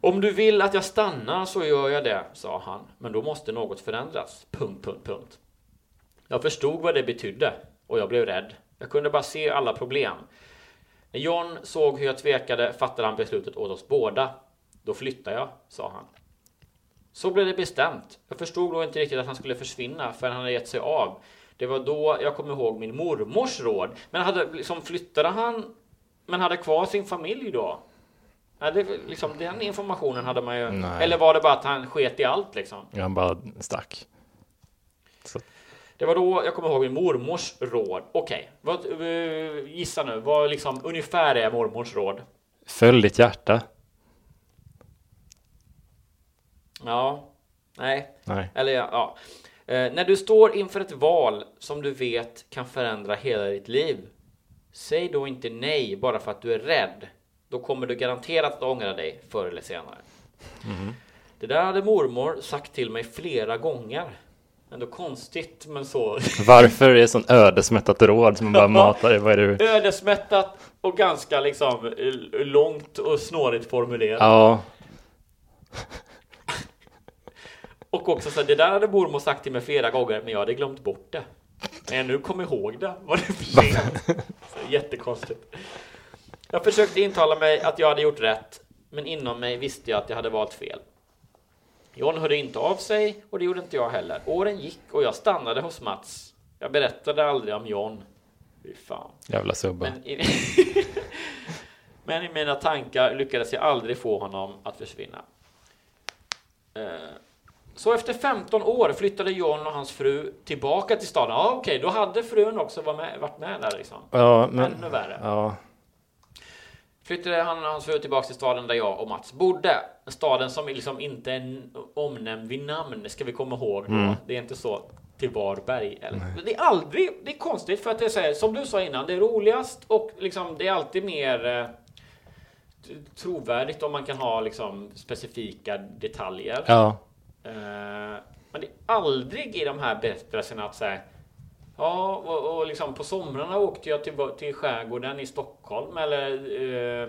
Om du vill att jag stannar så gör jag det, sa han. Men då måste något förändras. Punkt, punkt, punkt. Jag förstod vad det betydde och jag blev rädd. Jag kunde bara se alla problem. När John såg hur jag tvekade fattade han beslutet åt oss båda. Då flyttar jag, sa han. Så blev det bestämt. Jag förstod då inte riktigt att han skulle försvinna förrän han hade gett sig av. Det var då jag kom ihåg min mormors råd. Men hade, liksom, flyttade han men hade kvar sin familj då? Ja, det, liksom, den informationen hade man ju. Nej. Eller var det bara att han sket i allt liksom? Han bara stack. Så, Det var då jag kommer ihåg min mormors råd. Okej, vad, eh, gissa nu. Vad liksom ungefär är mormors råd? följ ditt hjärta. Ja, nej, Nej. eller ja. Eh, när du står inför ett val som du vet kan förändra hela ditt liv. Säg då inte nej bara för att du är rädd. Då kommer du garanterat att ångra dig förr eller senare. Det där hade mormor sagt till mig flera gånger. Ändå konstigt men så Varför är det sån ödesmättat råd som man bara matar dig? Vad är det? ödesmättat och ganska liksom eh, långt och snårigt formulerat. Ja, Och också så här, det där hade mormor sagt till mig flera gånger, men jag hade glömt bort det. Men jag nu kom ihåg det, var det för sent? Jättekonstigt. Jag försökte intala mig att jag hade gjort rätt, men inom mig visste jag att jag hade valt fel. John hörde inte av sig och det gjorde inte jag heller. Åren gick och jag stannade hos Mats. Jag berättade aldrig om John. Fy fan. jävla subba. Men i, men i mina tankar lyckades jag aldrig få honom att försvinna. Så efter 15 år flyttade John och hans fru tillbaka till staden. Ja, okej, då hade frun också varit med, varit med där liksom. Ja, men... Ännu värre. Ja, Flyttade han och hans fru tillbaka till staden där jag och Mats bodde. Staden som liksom inte är omnämnd vid namn, ska vi komma ihåg. Då. Det är inte så till Varberg. Eller. Det är aldrig, det är konstigt för att det är så här, som du sa innan, det är roligast och liksom det är alltid mer eh, trovärdigt om man kan ha liksom specifika detaljer. ja. Eh, men det är aldrig i de här berättelserna att säga Ja, och, och liksom på somrarna åkte jag till, till skärgården i Stockholm eller eh,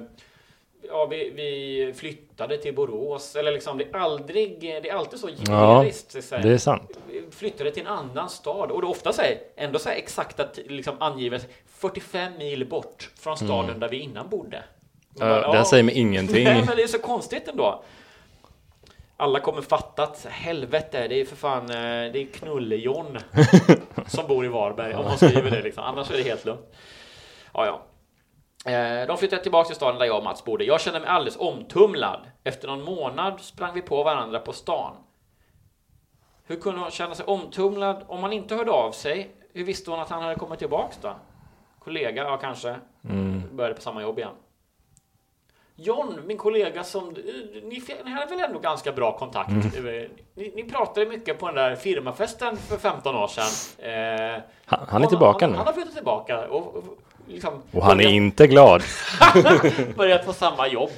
ja, vi, vi flyttade till Borås eller liksom det är aldrig, det är alltid så Ja, generiskt. här. det är sant. Flyttade till en annan stad och det ofta så här, ändå så här exakta liksom angivet 45 mil bort från staden där vi innan bodde. Ja, bara, det här säger mig ingenting. Nej, men det är så konstigt ändå. Alla kommer fatta att helvete, det är för fan, eh, det är Knulle-John som bor i Varberg, om man skriver det liksom. Annars är det helt lugnt. Ja, ja. Eh, De flyttade tillbaka till staden där jag och Mats bodde. Jag kände mig alldeles omtumlad. Efter någon månad sprang vi på varandra på stan. Hur kunde hon känna sig omtumlad om han inte hörde av sig? Hur visste hon att han hade kommit tillbaks då? Kollega, ja kanske. Började på samma jobb igen. John, min kollega som... Ni, ni hade väl ändå ganska bra kontakt? Eh, Ni, ni pratade mycket på den där firmafesten för 15 år sedan. Eh, Han, han är tillbaka han, nu. Han har flyttat tillbaka och, liksom... Och han är börjat- inte glad. börjat på samma jobb.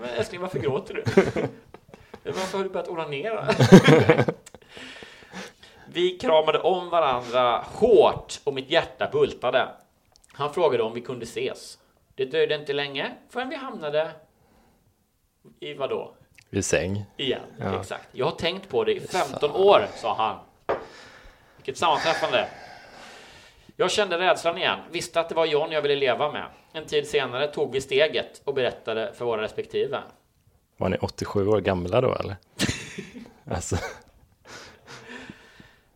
Men älskling, varför gråter du? varför har du börjat onanera? vi kramade om varandra hårt och mitt hjärta bultade. Han frågade om vi kunde ses. Det dröjde inte länge förrän vi hamnade i vadå? Vid säng. Igen, Ja. exakt. Jag har tänkt på det i 15 år, sa han. Vilket sammanträffande. Jag kände rädslan igen, visste att det var John jag ville leva med. En tid senare tog vi steget och berättade för våra respektive. Var ni 87 år gamla då eller? alltså,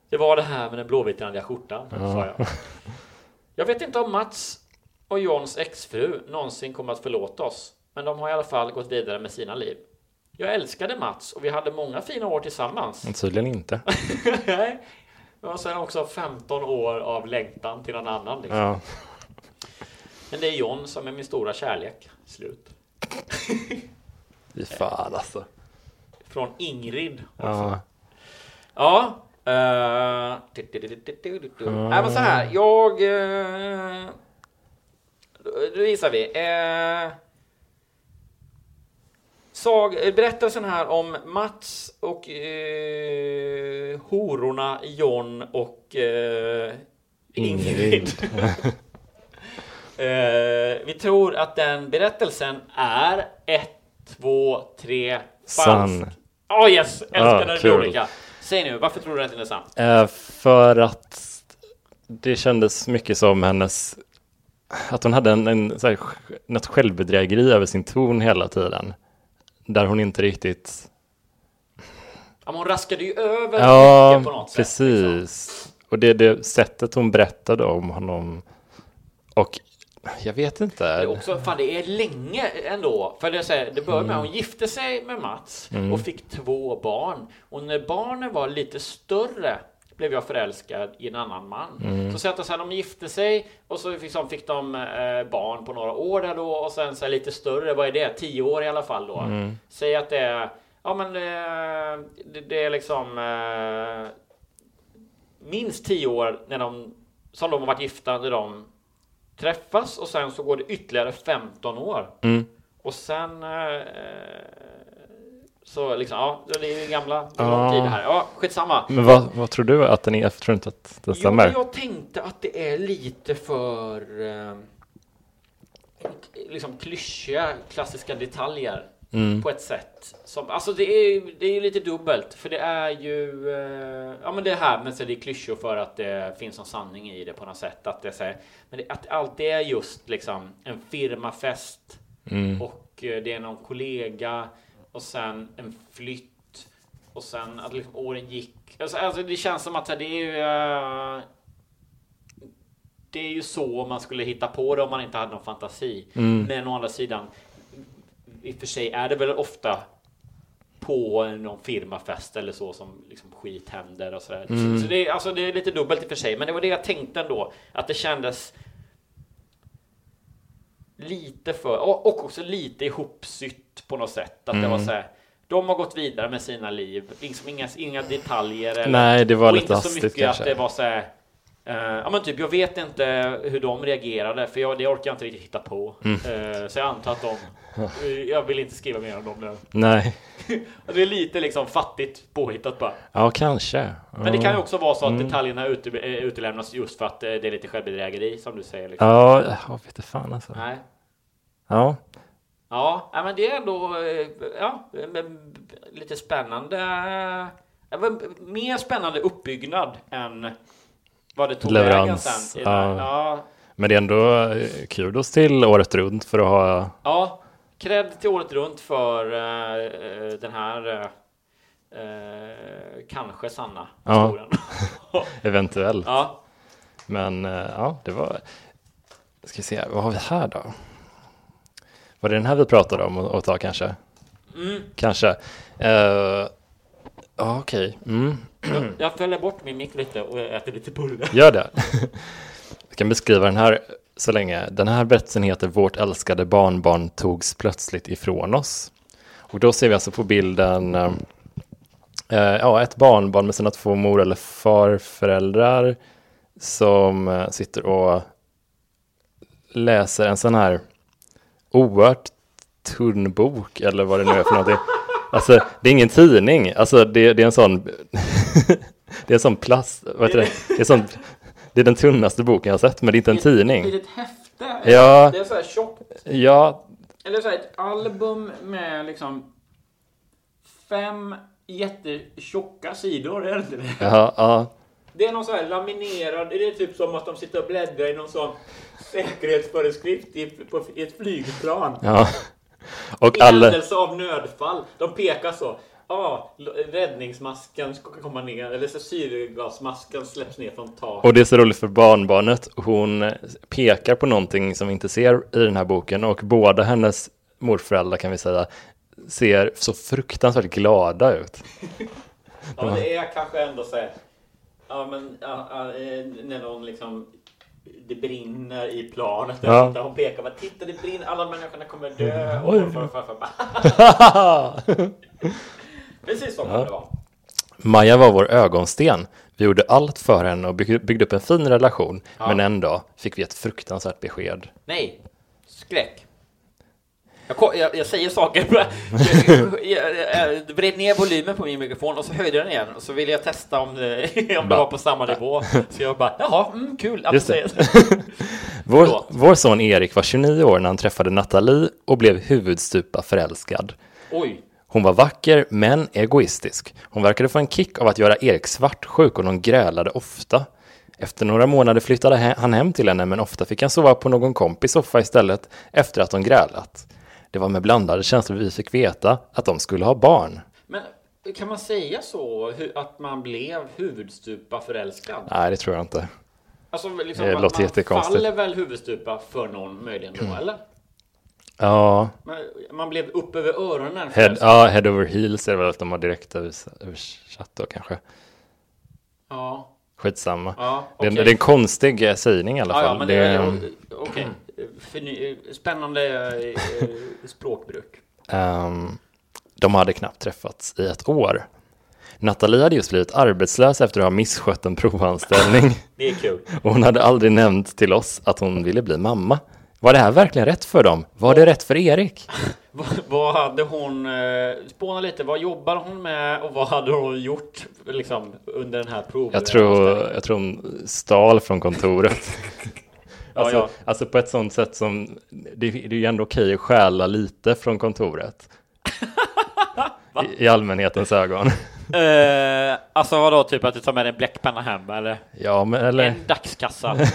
Det var det här med den blåvitrandiga skjortan, sa jag. Jag vet inte om Mats och Johns exfru någonsin kommer att förlåta oss, men de har i alla fall gått vidare med sina liv. Jag älskade Mats och vi hade många fina år tillsammans. Men Tydligen inte. Nej. Och sen också 15 år av längtan till någon annan. Liksom. Ja. Men det är John som är min stora kärlek. Slut. Fy fan alltså. Från Ingrid. Ja. Ja. Uh, Nej men så här, jag... Uh, då visar vi. Uh, sag, berättelsen här om Mats och uh, hororna John och uh, Ingrid. uh, vi tror att den berättelsen är ett, två, tre, Sann. falsk. Oh yes, älskar när det blir olika. Säg nu, varför tror du att den är sann? Eh, för att det kändes mycket som hennes att hon hade en, en så här, något självbedrägeri över sin ton hela tiden. Där hon inte riktigt Ja, men hon raskade ju över Ja, på något sätt. liksom. precis. Och det är det sättet hon berättade om honom. Och jag vet Det inte. är också, fan det är länge ändå. För det, här, det började med Mm. att hon gifte sig med Mats och fick två barn. Och när barnen var lite större blev jag förälskad i en annan man. Mm. Så säg att de gifte sig och så liksom fick de eh, barn på några år där då och sen så lite större, vad är det? Tio år i alla fall då. Mm. Säg att det är, ja men det, det, det är liksom eh, minst tio år när de, som de har varit gifta när de träffas och sen så går det ytterligare 15 år. Mm. Och sen eh, så liksom, ja, det är ju gamla, det är Ja. lång tid det här. Ja, skitsamma. Men vad, vad tror du att den är? Jag tror inte att det Jo, stämmer. jag tänkte att det är lite för eh, liksom klyschiga klassiska detaljer Mm. på ett sätt. Som, alltså det är, det är lite dubbelt, för det är ju eh, ja men det här med så det är klyschor för att det finns en sanning i det på något sätt. Att det, här, men det, att allt det är just liksom en firmafest Mm. och eh, det är någon kollega och sen en flytt och sen att liksom åren gick. Alltså, alltså det känns som att här, det är ju eh, det är ju så man skulle hitta på det om man inte hade någon fantasi. Mm. Men å andra sidan, i och för sig är det väl ofta på någon firmafest eller så som liksom skit händer och sådär. Mm. Så, det, är, alltså, det är lite dubbelt i och för sig, men det var det jag tänkte ändå. Att det kändes lite för, och och också lite ihopsytt på något sätt. Att det var Mm. så här, de har gått vidare med sina liv, liksom inga, inga detaljer. Eller, Nej, det var lite inte så hastigt mycket kanske. att det var så här, eh, ja men typ, jag vet inte hur de reagerade, för jag, det orkar jag inte riktigt hitta på. Mm. Eh, så jag antar att de, eh, jag vill inte skriva mer om dem nu. Nej. Det är lite liksom fattigt påhittat bara. Ja, kanske. Men det kan ju också vara så att Mm. detaljerna ute, eh, utelämnas just för att det är lite självbedrägeri som du säger. Liksom. Ja, jag vet inte fan alltså. Nej. Ja. Ja, men det är ändå eh, ja, lite spännande. Var mer spännande uppbyggnad än vad det tog vägen Leverans, sen. det här. ja. Ja, Men det är ändå eh, kudos till året runt för att ha ja, cred till året runt för eh, eh, den här eh, eh, kanske sanna Ja. historien. eventuellt. ja. Men eh, ja, det var... Ska vi se, vad har vi här då? Var det den här vi pratade om att ta kanske? Mm. Kanske. Uh, ja, okej. Mm. Jag fäller bort min mick lite och äter lite bullar. Gör det. Jag kan beskriva den här så länge. Den här berättelsen heter Vårt älskade barnbarn togs plötsligt ifrån oss. Och då ser vi alltså på bilden eh, ja, ett barnbarn med sina två mor eller farföräldrar som eh, sitter och läser en sån här oerhört tunn bok eller vad det nu är för någonting. Alltså, det är ingen tidning. Alltså, det, det är en sån... det är en sån plast... Vad heter det? Det är, sån, det är den tunnaste boken jag har sett, men det är inte en tidning. Ett litet häfte. Ja. Det är så här tjockt. Ja, Eller så här ett album med liksom fem jättetjocka sidor, är det inte det? ja, ja. Det är någon så här laminerad, det är typ som att de sitter och bläddrar i någon sån säkerhetsföreskrift i, på, i ett flygplan. ja. Och I alla... händelse av nödfall. De pekar så. Ja, räddningsmasken ska komma ner, eller så syrgasmasken släpps ner från taket. Och det är så roligt för barnbarnet. Hon pekar på någonting som vi inte ser i den här boken och båda hennes morföräldrar kan vi säga ser så fruktansvärt glada ut. Ja, det är kanske ändå så här. Ja, men ja, ja, eh, när någon liksom det brinner i planet. Ja. Där hon pekar bara titta det brinner, alla människorna kommer dö. Oj. morfar och farfar bara, Precis så kommer det vara. Maja var vår ögonsten. Vi gjorde allt för henne och bygg- byggde upp en fin relation. Men en dag fick vi ett fruktansvärt besked. Nej, skräck. Jag, jag, jag säger saker, bara- jag, vred ner volymen på min mikrofon och så höjde jag den igen och så ville jag testa om det, om det var på samma nivå. Så jag bara, jaha, mm, kul att så. Vår, vår son Erik var 29 år när han träffade Nathalie och blev huvudstupa förälskad. Oj, Hon var vacker men egoistisk. Hon verkade få en kick av att göra Erik svartsjuk och de grälade ofta. Efter några månader flyttade han hem till henne men ofta fick han sova på någon kompis soffa istället efter att de grälat. Det var med blandade känslor vi fick veta att de skulle ha barn. men kan man säga så, att man blev huvudstupa förälskad? Nej, det tror jag inte. Alltså, liksom, Det man, låter man jättekonstigt. faller väl huvudstupa för någon möjligen då, eller? Ja, Man, man blev upp över öronen head, ja, head over heels är väl att de har direkt övers- översatt då kanske. Ja, Skitsamma. ja, Det, är- det är en konstig eh, sägning i alla Ja, fall. ja, men det det, är... Förny- Spännande eh, språkbruk. ehm, de hade knappt träffats i ett år. Nathalie hade just blivit arbetslös efter att ha misskött en provanställning. Det är kul. Och hon hade aldrig nämnt till oss att hon ville bli mamma. Var det här verkligen rätt för dem? Var det rätt för Erik? vad, hade hon... Eh, spåna lite. Vad jobbade hon med och vad hade hon gjort liksom, under den här proven? Jag tror, jag tror hon stal från kontoret. Alltså, ja. alltså på ett sånt sätt som, det, det är ju ändå okej att stjäla lite från kontoret. I, I allmänhetens ögon. Eh, alltså vadå, typ att du tar med dig en bläckpenna hem eller? Ja, men eller, En dagskassa.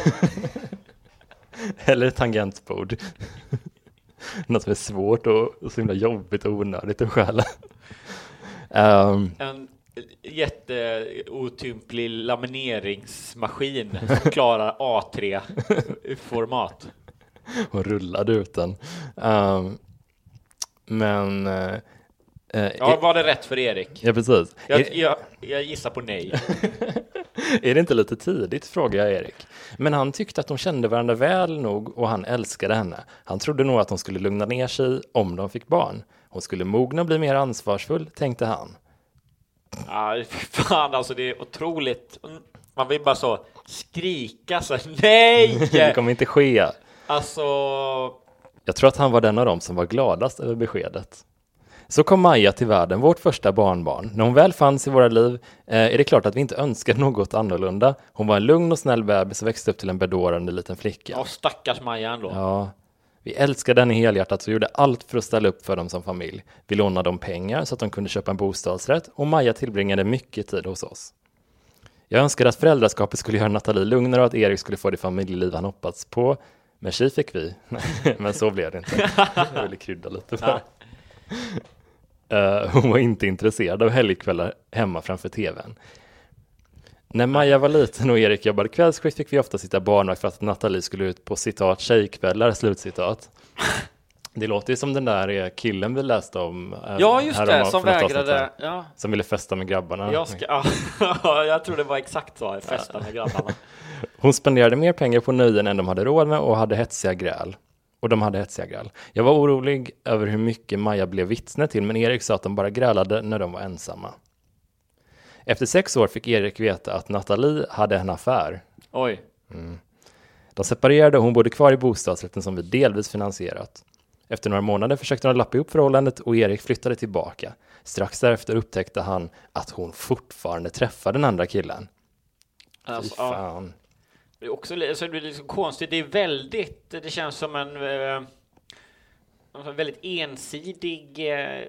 eller ett tangentbord. Något som är svårt och, och så himla jobbigt och onödigt att stjäla. Ehm, En jätteotymplig lamineringsmaskin som klarar A3-format. och rullade ut den. Ehm, men... eh, Ja, var det rätt för Erik? ja, precis. Jag, Är, jag, jag gissar på nej. är det inte lite tidigt, frågar jag Erik. Men han tyckte att de kände varandra väl nog och han älskade henne. Han trodde nog att de skulle lugna ner sig om de fick barn. Hon skulle mogna och bli mer ansvarsfull, tänkte han. Ja, fan alltså, det är otroligt. Man vill bara så skrika så här, nej! Det kommer inte ske. Alltså, Jag tror att han var den av dem som var gladast över beskedet. Så kom Maja till världen, vårt första barnbarn. När hon väl fanns i våra liv eh, är det klart att vi inte önskade något annorlunda. Hon var en lugn och snäll bebis och växte upp till en bedårande liten flicka. ja, stackars Maja ändå. Ja, vi älskade henne helhjärtat och gjorde allt för att ställa upp för dem som familj. Vi lånade dem pengar så att de kunde köpa en bostadsrätt och Maja tillbringade mycket tid hos oss. Jag önskade att föräldraskapet skulle göra Nathalie lugnare och att Erik skulle få det familjeliv han hoppats på. Men tji fick vi. Men så blev det inte. Jag ville krydda lite bara. Eh, hon var inte intresserad av helgkvällar hemma framför tvn. När Maja var liten och Erik jobbade kvällsskift fick vi ofta sitta barnvakt för att Nathalie skulle ut på citat tjejkvällar, slutcitat. Det låter ju som den där eh, killen vi läste om. eh, Ja, just det, som vägrade. Ja, Som ville festa med grabbarna. jag, ska, ja, jag tror det var exakt så, festa med grabbarna. Hon spenderade mer pengar på nöjen än de hade råd med och hade hetsiga gräl. Och de hade hetsiga gräl. Jag var orolig över hur mycket Maja blev vittne till, men Erik sa att de bara grälade när de var ensamma. Efter sex år fick Erik veta att Nathalie hade en affär. Oj. De separerade och hon bodde kvar i bostadsrätten som vi delvis finansierat. Efter några månader försökte de lappa ihop förhållandet och Erik flyttade tillbaka. Strax därefter upptäckte han att hon fortfarande träffade den andra killen. Fy Alltså, ja. fan. Det är också alltså, det blir liksom konstigt. Det är väldigt, det känns som en eh, en väldigt ensidig eh,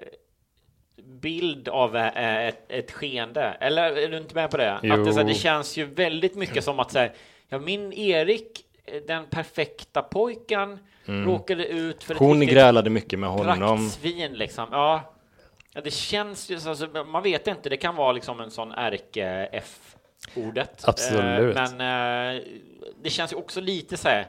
bild av eh, ett, ett skeende. Eller är du inte med på det? Att det, så här, det känns ju väldigt mycket som att så här, ja, min Erik, eh, den perfekta pojken, råkade ut för ett Mm. Hon riktigt grälade mycket med honom. praktsvin liksom. Ja, Ja, det känns ju, så- alltså, man vet inte, det kan vara liksom en sån ärke-F-ordet. Absolut. Eh, men eh, det känns ju också lite så här,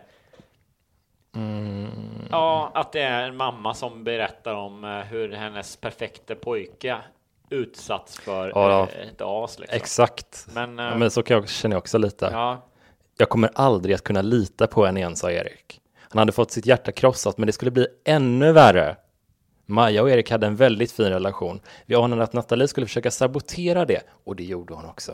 Mm. ja, att det är en mamma som berättar om eh, hur hennes perfekta pojke utsatts för Ja, eh, ett as. Liksom. Exakt. Men, eh, ja, men så kan jag, känner jag också lite. Ja, Jag kommer aldrig att kunna lita på henne igen, sa Erik. Han hade fått sitt hjärta krossat, men det skulle bli ännu värre. Maja och Erik hade en väldigt fin relation. Vi anade att Nathalie skulle försöka sabotera det, och det gjorde hon också.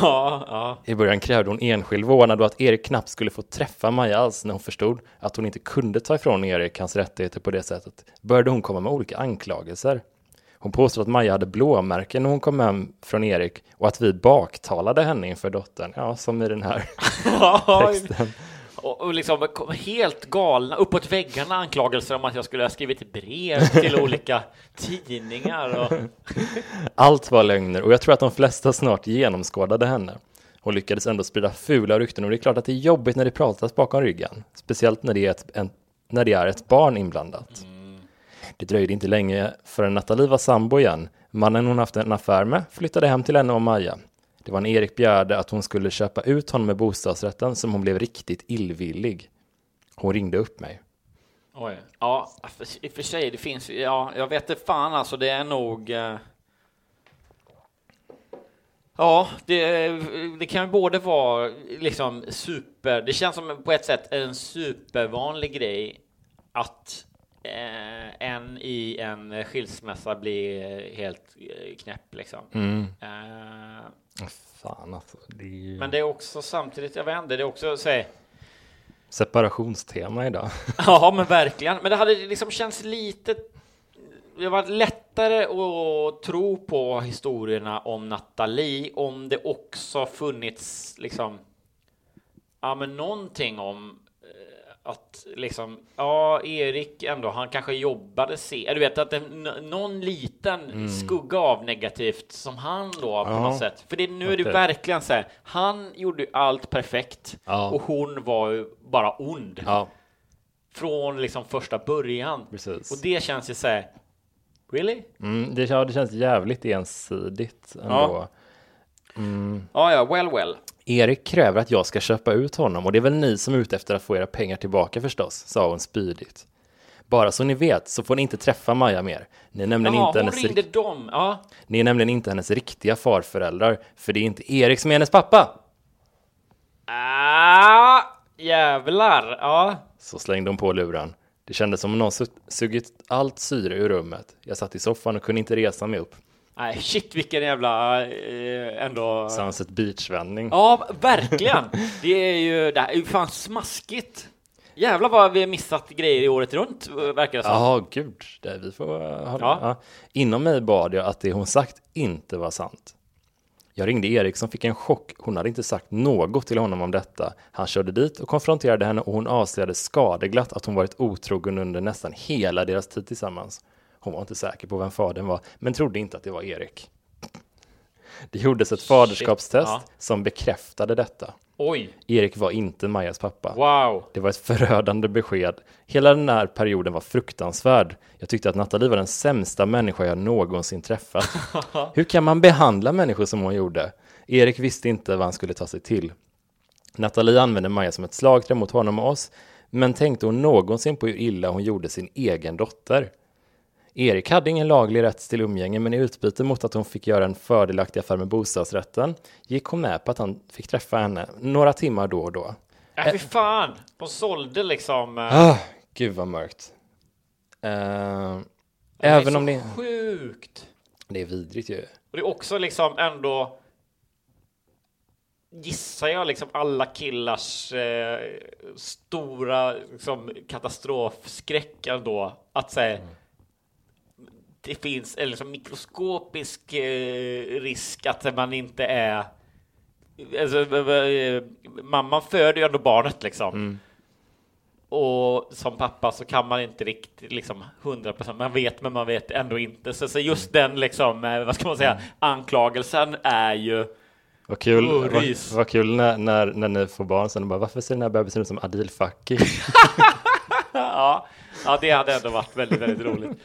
ja, ja. I början krävde hon enskild vårdnad och att Erik knappt skulle få träffa Maja alls när hon förstod att hon inte kunde ta ifrån Erik hans rättigheter på det sättet. Började hon komma med olika anklagelser. Hon påstod att Maja hade blåmärken när hon kom hem från Erik och att vi baktalade henne inför dottern. Ja, som i den här texten. Och, och liksom helt galna, uppåt väggarna anklagelser om att jag skulle ha skrivit brev till olika tidningar. Och, Allt var lögner och jag tror att de flesta snart genomskådade henne. Hon lyckades ändå sprida fula rykten och det är klart att det är jobbigt när det pratas bakom ryggen. Speciellt när det är ett, en, när det är ett barn inblandat. Det dröjde inte länge förrän Nathalie var sambo igen. Mannen hon haft en affär med flyttade hem till henne och Maja. Det var när Erik begärde att hon skulle köpa ut honom med bostadsrätten som hon blev riktigt illvillig. Hon ringde upp mig. Oj. Ja, för, i och för sig, det finns ja, jag vet inte fan alltså, det är nog... Eh, ja, det, det kan ju både vara liksom super, det känns som på ett sätt en supervanlig grej att eh, en i en skilsmässa blir helt eh, knäpp liksom. Eh, Fan alltså, det ju men det är också samtidigt, jag inte, det är också så här, separationstema idag. Ja, men verkligen. Men det hade liksom känts lite... Det var lättare att tro på historierna om Nathalie om det också funnits liksom... Ja, men någonting om att liksom, ja, Erik ändå, han kanske jobbade se, du vet att det, någon liten skugga av negativt som han då på Ja. något sätt. För det, nu är det verkligen så här, han gjorde allt perfekt Ja. och hon var ju bara ond Ja, från liksom första början. precis. Och det känns ju så här, really? Mm, det, ja, det känns jävligt ensidigt ändå. Ja, ja, well, well. Erik kräver att jag ska köpa ut honom och det är väl ni som är ute efter att få era pengar tillbaka förstås, sa hon spydigt. Bara så ni vet så får ni inte träffa Maja mer. Ni är nämligen, Jaha, inte, hennes, rik- dem. Ja. ni är nämligen inte hennes riktiga farföräldrar, för det är inte Erik som är hennes pappa. Ah, jävlar. Ja. Så slängde hon på luren. Det kändes som om någon su- sugit allt syre ur rummet. Jag satt i soffan och kunde inte resa mig upp. Nej, shit vilken jävla eh, ändå. Sunset Beach-vändning. Ja, verkligen. Det är ju, det här är ju fan smaskigt. Jävlar vad vi har missat grejer i året runt, verkar det som. Ja, gud. Det, vi får uh, ha Ja. ja. Inom mig bad jag att det hon sagt inte var sant. Jag ringde Erik som fick en chock. Hon hade inte sagt något till honom om detta. Han körde dit och konfronterade henne och hon avslöjade skadeglatt att hon varit otrogen under nästan hela deras tid tillsammans. Hon var inte säker på vem fadern var, men trodde inte att det var Erik. Det gjordes ett faderskapstest ja. som bekräftade detta. Oj, Erik var inte Majas pappa. wow. Det var ett förödande besked. Hela den här perioden var fruktansvärd. Jag tyckte att Nathalie var den sämsta människa jag någonsin träffat. Hur kan man behandla människor som hon gjorde? Erik visste inte vad han skulle ta sig till. Nathalie använde Maja som ett slagträ mot honom och oss, men tänkte hon någonsin på hur illa hon gjorde sin egen dotter? Erik hade ingen laglig rätt till umgänge, men i utbyte mot att hon fick göra en fördelaktig affär med bostadsrätten gick hon med på att han fick träffa henne några timmar då och då. Ja, fy fan. De sålde liksom. eh, Ah, gud vad mörkt. Eh, det även är om så det, Sjukt. det är vidrigt ju. Och det är också liksom ändå gissar jag liksom alla killars eh, stora liksom, katastrofskräck ändå att säga det finns en liksom, mikroskopisk eh, risk att man inte är alltså, eh, mamman föder ju ändå barnet liksom och som pappa så kan man inte riktigt liksom 100 procent. Man vet, men man vet ändå inte. Så, så just den liksom, eh, vad ska man säga, anklagelsen är ju. Vad kul, Oh, vad, vad kul när, när, när ni får barn sen och bara varför ser den här bebisen ut som Adil Fakki? Ja, ja, det hade ändå varit väldigt, väldigt roligt.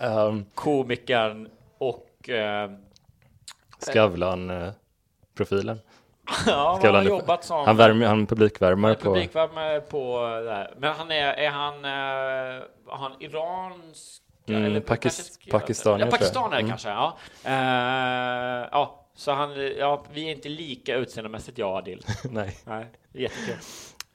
Um, komikern och eh, Skavlan-profilen. ja, han har jobbat som Han, värmer, han publikvärmare på... publikvärmare på det här. Men han är, är han, eh, han iransk? Mm, eller Pakis- pakistanier, Ja, pakistanier Mm. kanske, ja. Eh, ja, så han, ja, vi är inte lika utseendemässigt, jag och Adil. Nej. Nej, jättekul.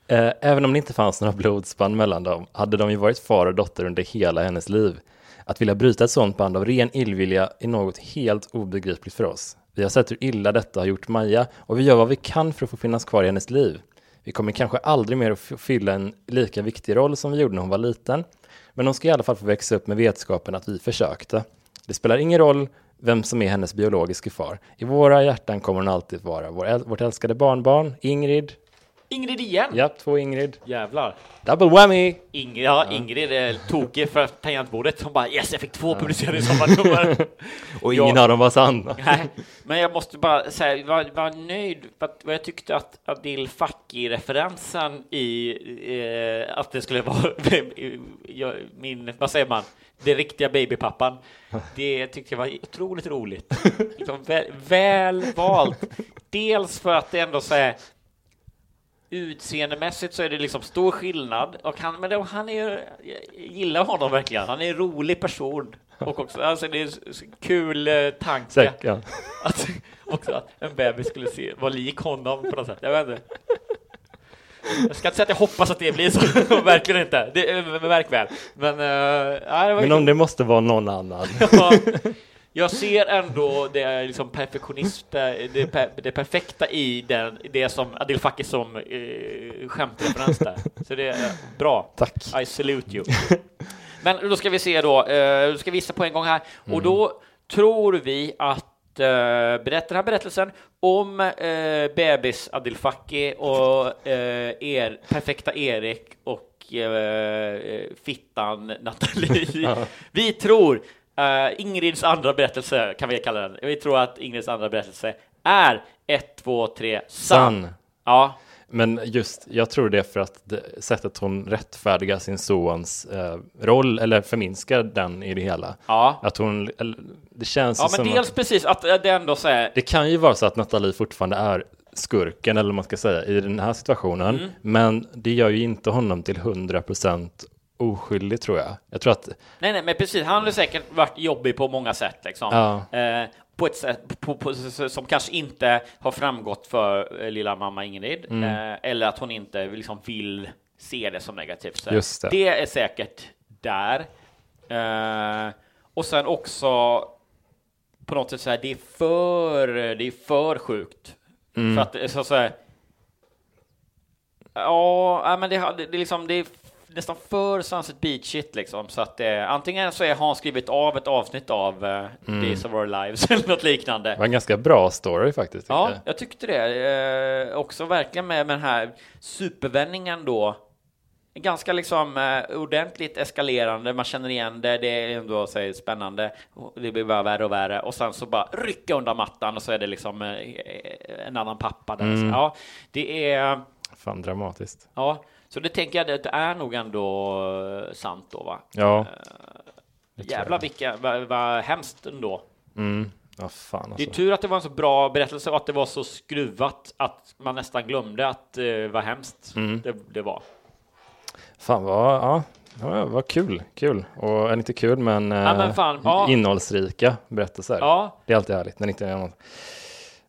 Eh, Även om det inte fanns några blodsband mellan dem hade de ju varit far och dotter under hela hennes liv. Att vilja bryta ett sånt band av ren illvilja är något helt obegripligt för oss. Vi har sett hur illa detta har gjort Maja och vi gör vad vi kan för att få finnas kvar i hennes liv. Vi kommer kanske aldrig mer att fylla en lika viktig roll som vi gjorde när hon var liten. Men hon ska i alla fall få växa upp med vetskapen att vi försökte. Det spelar ingen roll vem som är hennes biologiska far. I våra hjärtan kommer hon alltid vara vår, vårt älskade barnbarn, Ingrid. Ingrid igen! Ja, två Ingrid. Jävlar. Double whammy! Ingrid, ja, Ingrid är tokig för tangentbordet. Hon bara yes, jag fick två publicerade sommarnummer. Och ingen Ja. av dem var sann. Nej, men jag måste bara säga, jag var, var nöjd för att vad jag tyckte att Adil Fakki-referensen i eh, att det skulle vara jag- min, vad säger man, det riktiga babypappan. Det tyckte jag var otroligt roligt. Liksom väl, väl valt. Dels för att det ändå så här, utseendemässigt så är det liksom stor skillnad. Och han, men då, han är gillar honom verkligen. Han är en rolig person. Och också, alltså det är en kul eh, tanke. Säck, ja. Att, också att en bebis skulle se, vara lik honom på något sätt. Jag vet inte. Jag ska inte säga att jag hoppas att det blir så, verkligen inte. Det, är- märk väl. Men, ja, det Men om det måste vara någon annan. Ja, jag ser ändå det liksom perfektionist, det, per, det perfekta i den, det som Adil Fakki som eh, skämtreferens där. Så det är bra. Tack. I salute you. Men då ska vi se då, eh, då ska vi gissa på en gång här. Och då tror vi att eh, berätta den här berättelsen om eh, bebis Adil Fakki och eh, er, perfekta Erik och eh, fittan Nathalie. Vi tror eh, Ingrids andra berättelse, kan vi kalla den. Vi tror att Ingrids andra berättelse är 1, 2, 3, sann. Ja, Men just, jag tror det för att det, sättet hon rättfärdigar sin sons eh, roll, eller förminskar den i det hela. ja. Att hon, det känns Ja, ju men som dels att, precis att det ändå så här, det kan ju vara så att Nathalie fortfarande är skurken, eller vad man ska säga, i den här situationen. Mm. Men det gör ju inte honom till 100% oskyldig, tror jag. Jag tror att, Nej, nej, men precis. Han har säkert varit jobbig på många sätt, liksom. Ja. Eh, på ett sätt på, på, som kanske inte har framgått för eh, lilla mamma Ingrid, Mm. eh, eller att hon inte liksom vill se det som negativt. Så Just det. det är säkert där. Eh, och sen också på något sätt så här, det är för, det är för sjukt. Mm. För att så, så här, Ja, men det, det, det, liksom, det nästan för Sunset Beach-shit liksom. Så att eh, antingen så är, har han skrivit av ett avsnitt av eh, Days of Our Lives eller något liknande. det var en ganska bra story faktiskt. Ja, jag. jag tyckte det. Eh, också verkligen med, med den här supervändningen då. Ganska liksom eh, ordentligt eskalerande, man känner igen det, det är ändå så spännande, det blir bara värre och värre och sen så bara rycka undan mattan och så är det liksom eh, en annan pappa där. Så, ja, det är, Fan dramatiskt. ja, så det tänker jag det är nog ändå eh, sant då va? Ja. Jävlar vilka, vad, vad hemskt ändå. Mm. Ja, fan Det alltså. är tur att det var en så bra berättelse och att det var så skruvat att man nästan glömde att eh, vad hemskt Mm. det, det var. Fan vad, ja, ja, vad kul, kul. Och äh, inte kul men, Ja, men fan, ja. innehållsrika berättelser. Ja, Det är alltid härligt när det inte är något.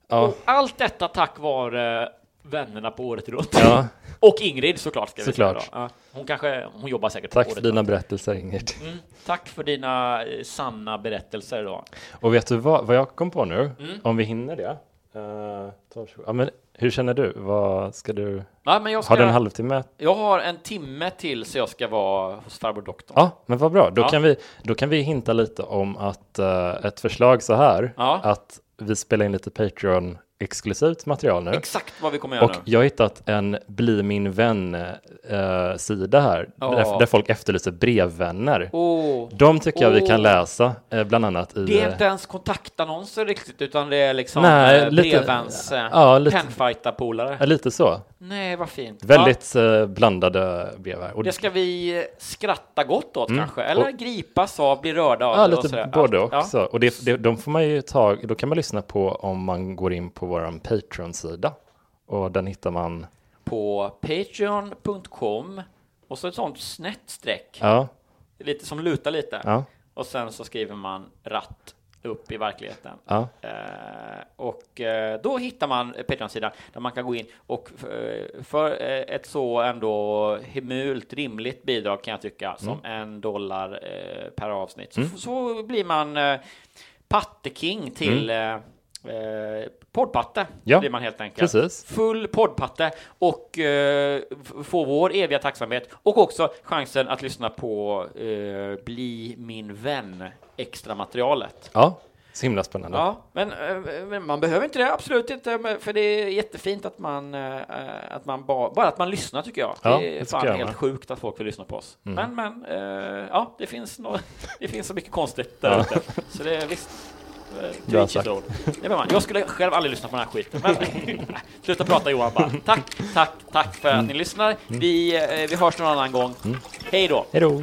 Ja, och allt detta tack vare vännerna på året runt. ja. Och Ingrid såklart. Ska vi Såklart. Säga då. hon kanske, hon jobbar säkert Tack på för dina runt. berättelser Ingrid. Mm, tack för dina eh, sanna berättelser då. Och vet du vad, vad jag kom på nu? Mm. Om vi hinner det. Uh, ja, men hur känner du? Vad ska du? Ja, men jag, ska, Har du en halvtimme? jag har en timme till så jag ska vara hos farbror doktorn. Ja, men vad bra. Då, Ja. kan vi, då kan vi hinta lite om att eh, ett förslag så här, Ja. att vi spelar in lite Patreon exklusivt material nu. Exakt vad vi kommer göra Och nu. jag har hittat en Bli min vän-sida här, Ja. där, där folk efterlyser brevvänner. Åh, De tycker jag vi kan läsa, eh, bland annat i... Det är eh, inte ens kontaktannonser riktigt, utan det är liksom Nej, eh, lite- brevväns, eh, ja, lite- penfighta-polare. Ja, lite så. Nej, vad fint. Väldigt eh, blandade. Ja, Och det ska vi skratta gott åt Mm. kanske, eller Och- gripas av, bli rörda av Ja, det och lite sådär. både Ja, också. Och det, det, de får man ju ta, då kan man lyssna på om man går in på vår Patreon-sida. Och den hittar man, På patreon.com och så ett sånt snett streck, ja, lite som lutar lite. ja, Och sen så skriver man ratt upp i verkligheten. ja. Eh, och eh, då hittar man Patreon-sidan där man kan gå in och eh, för eh, ett så ändå hemult rimligt bidrag kan jag tycka som Mm. en dollar eh, per avsnitt så, så blir man patteking till eh, eh, poddpatte Mm. Ja, blir man helt enkelt. precis. Full poddpatte och eh, få vår eviga tacksamhet och också chansen att lyssna på eh, Bli min vän extra materialet. ja. Så himla spännande. Ja, men, eh, men man behöver inte det, absolut inte, men- för det är jättefint att man, eh, att man ba, bara att man lyssnar tycker jag. Ja, det är det fan helt med. sjukt att folk vill lyssna på oss. Men, men, eh, ja, det finns, nå det finns så mycket konstigt där Ja. ute. Så det är visst. Eh, Bra sagt. Det var man. Jag skulle själv aldrig lyssna på den här skiten. Men, sluta prata Johan bara. Tack, tack, tack för att ni lyssnar. Vi, eh, vi hörs någon annan gång. Hej då! Hej då!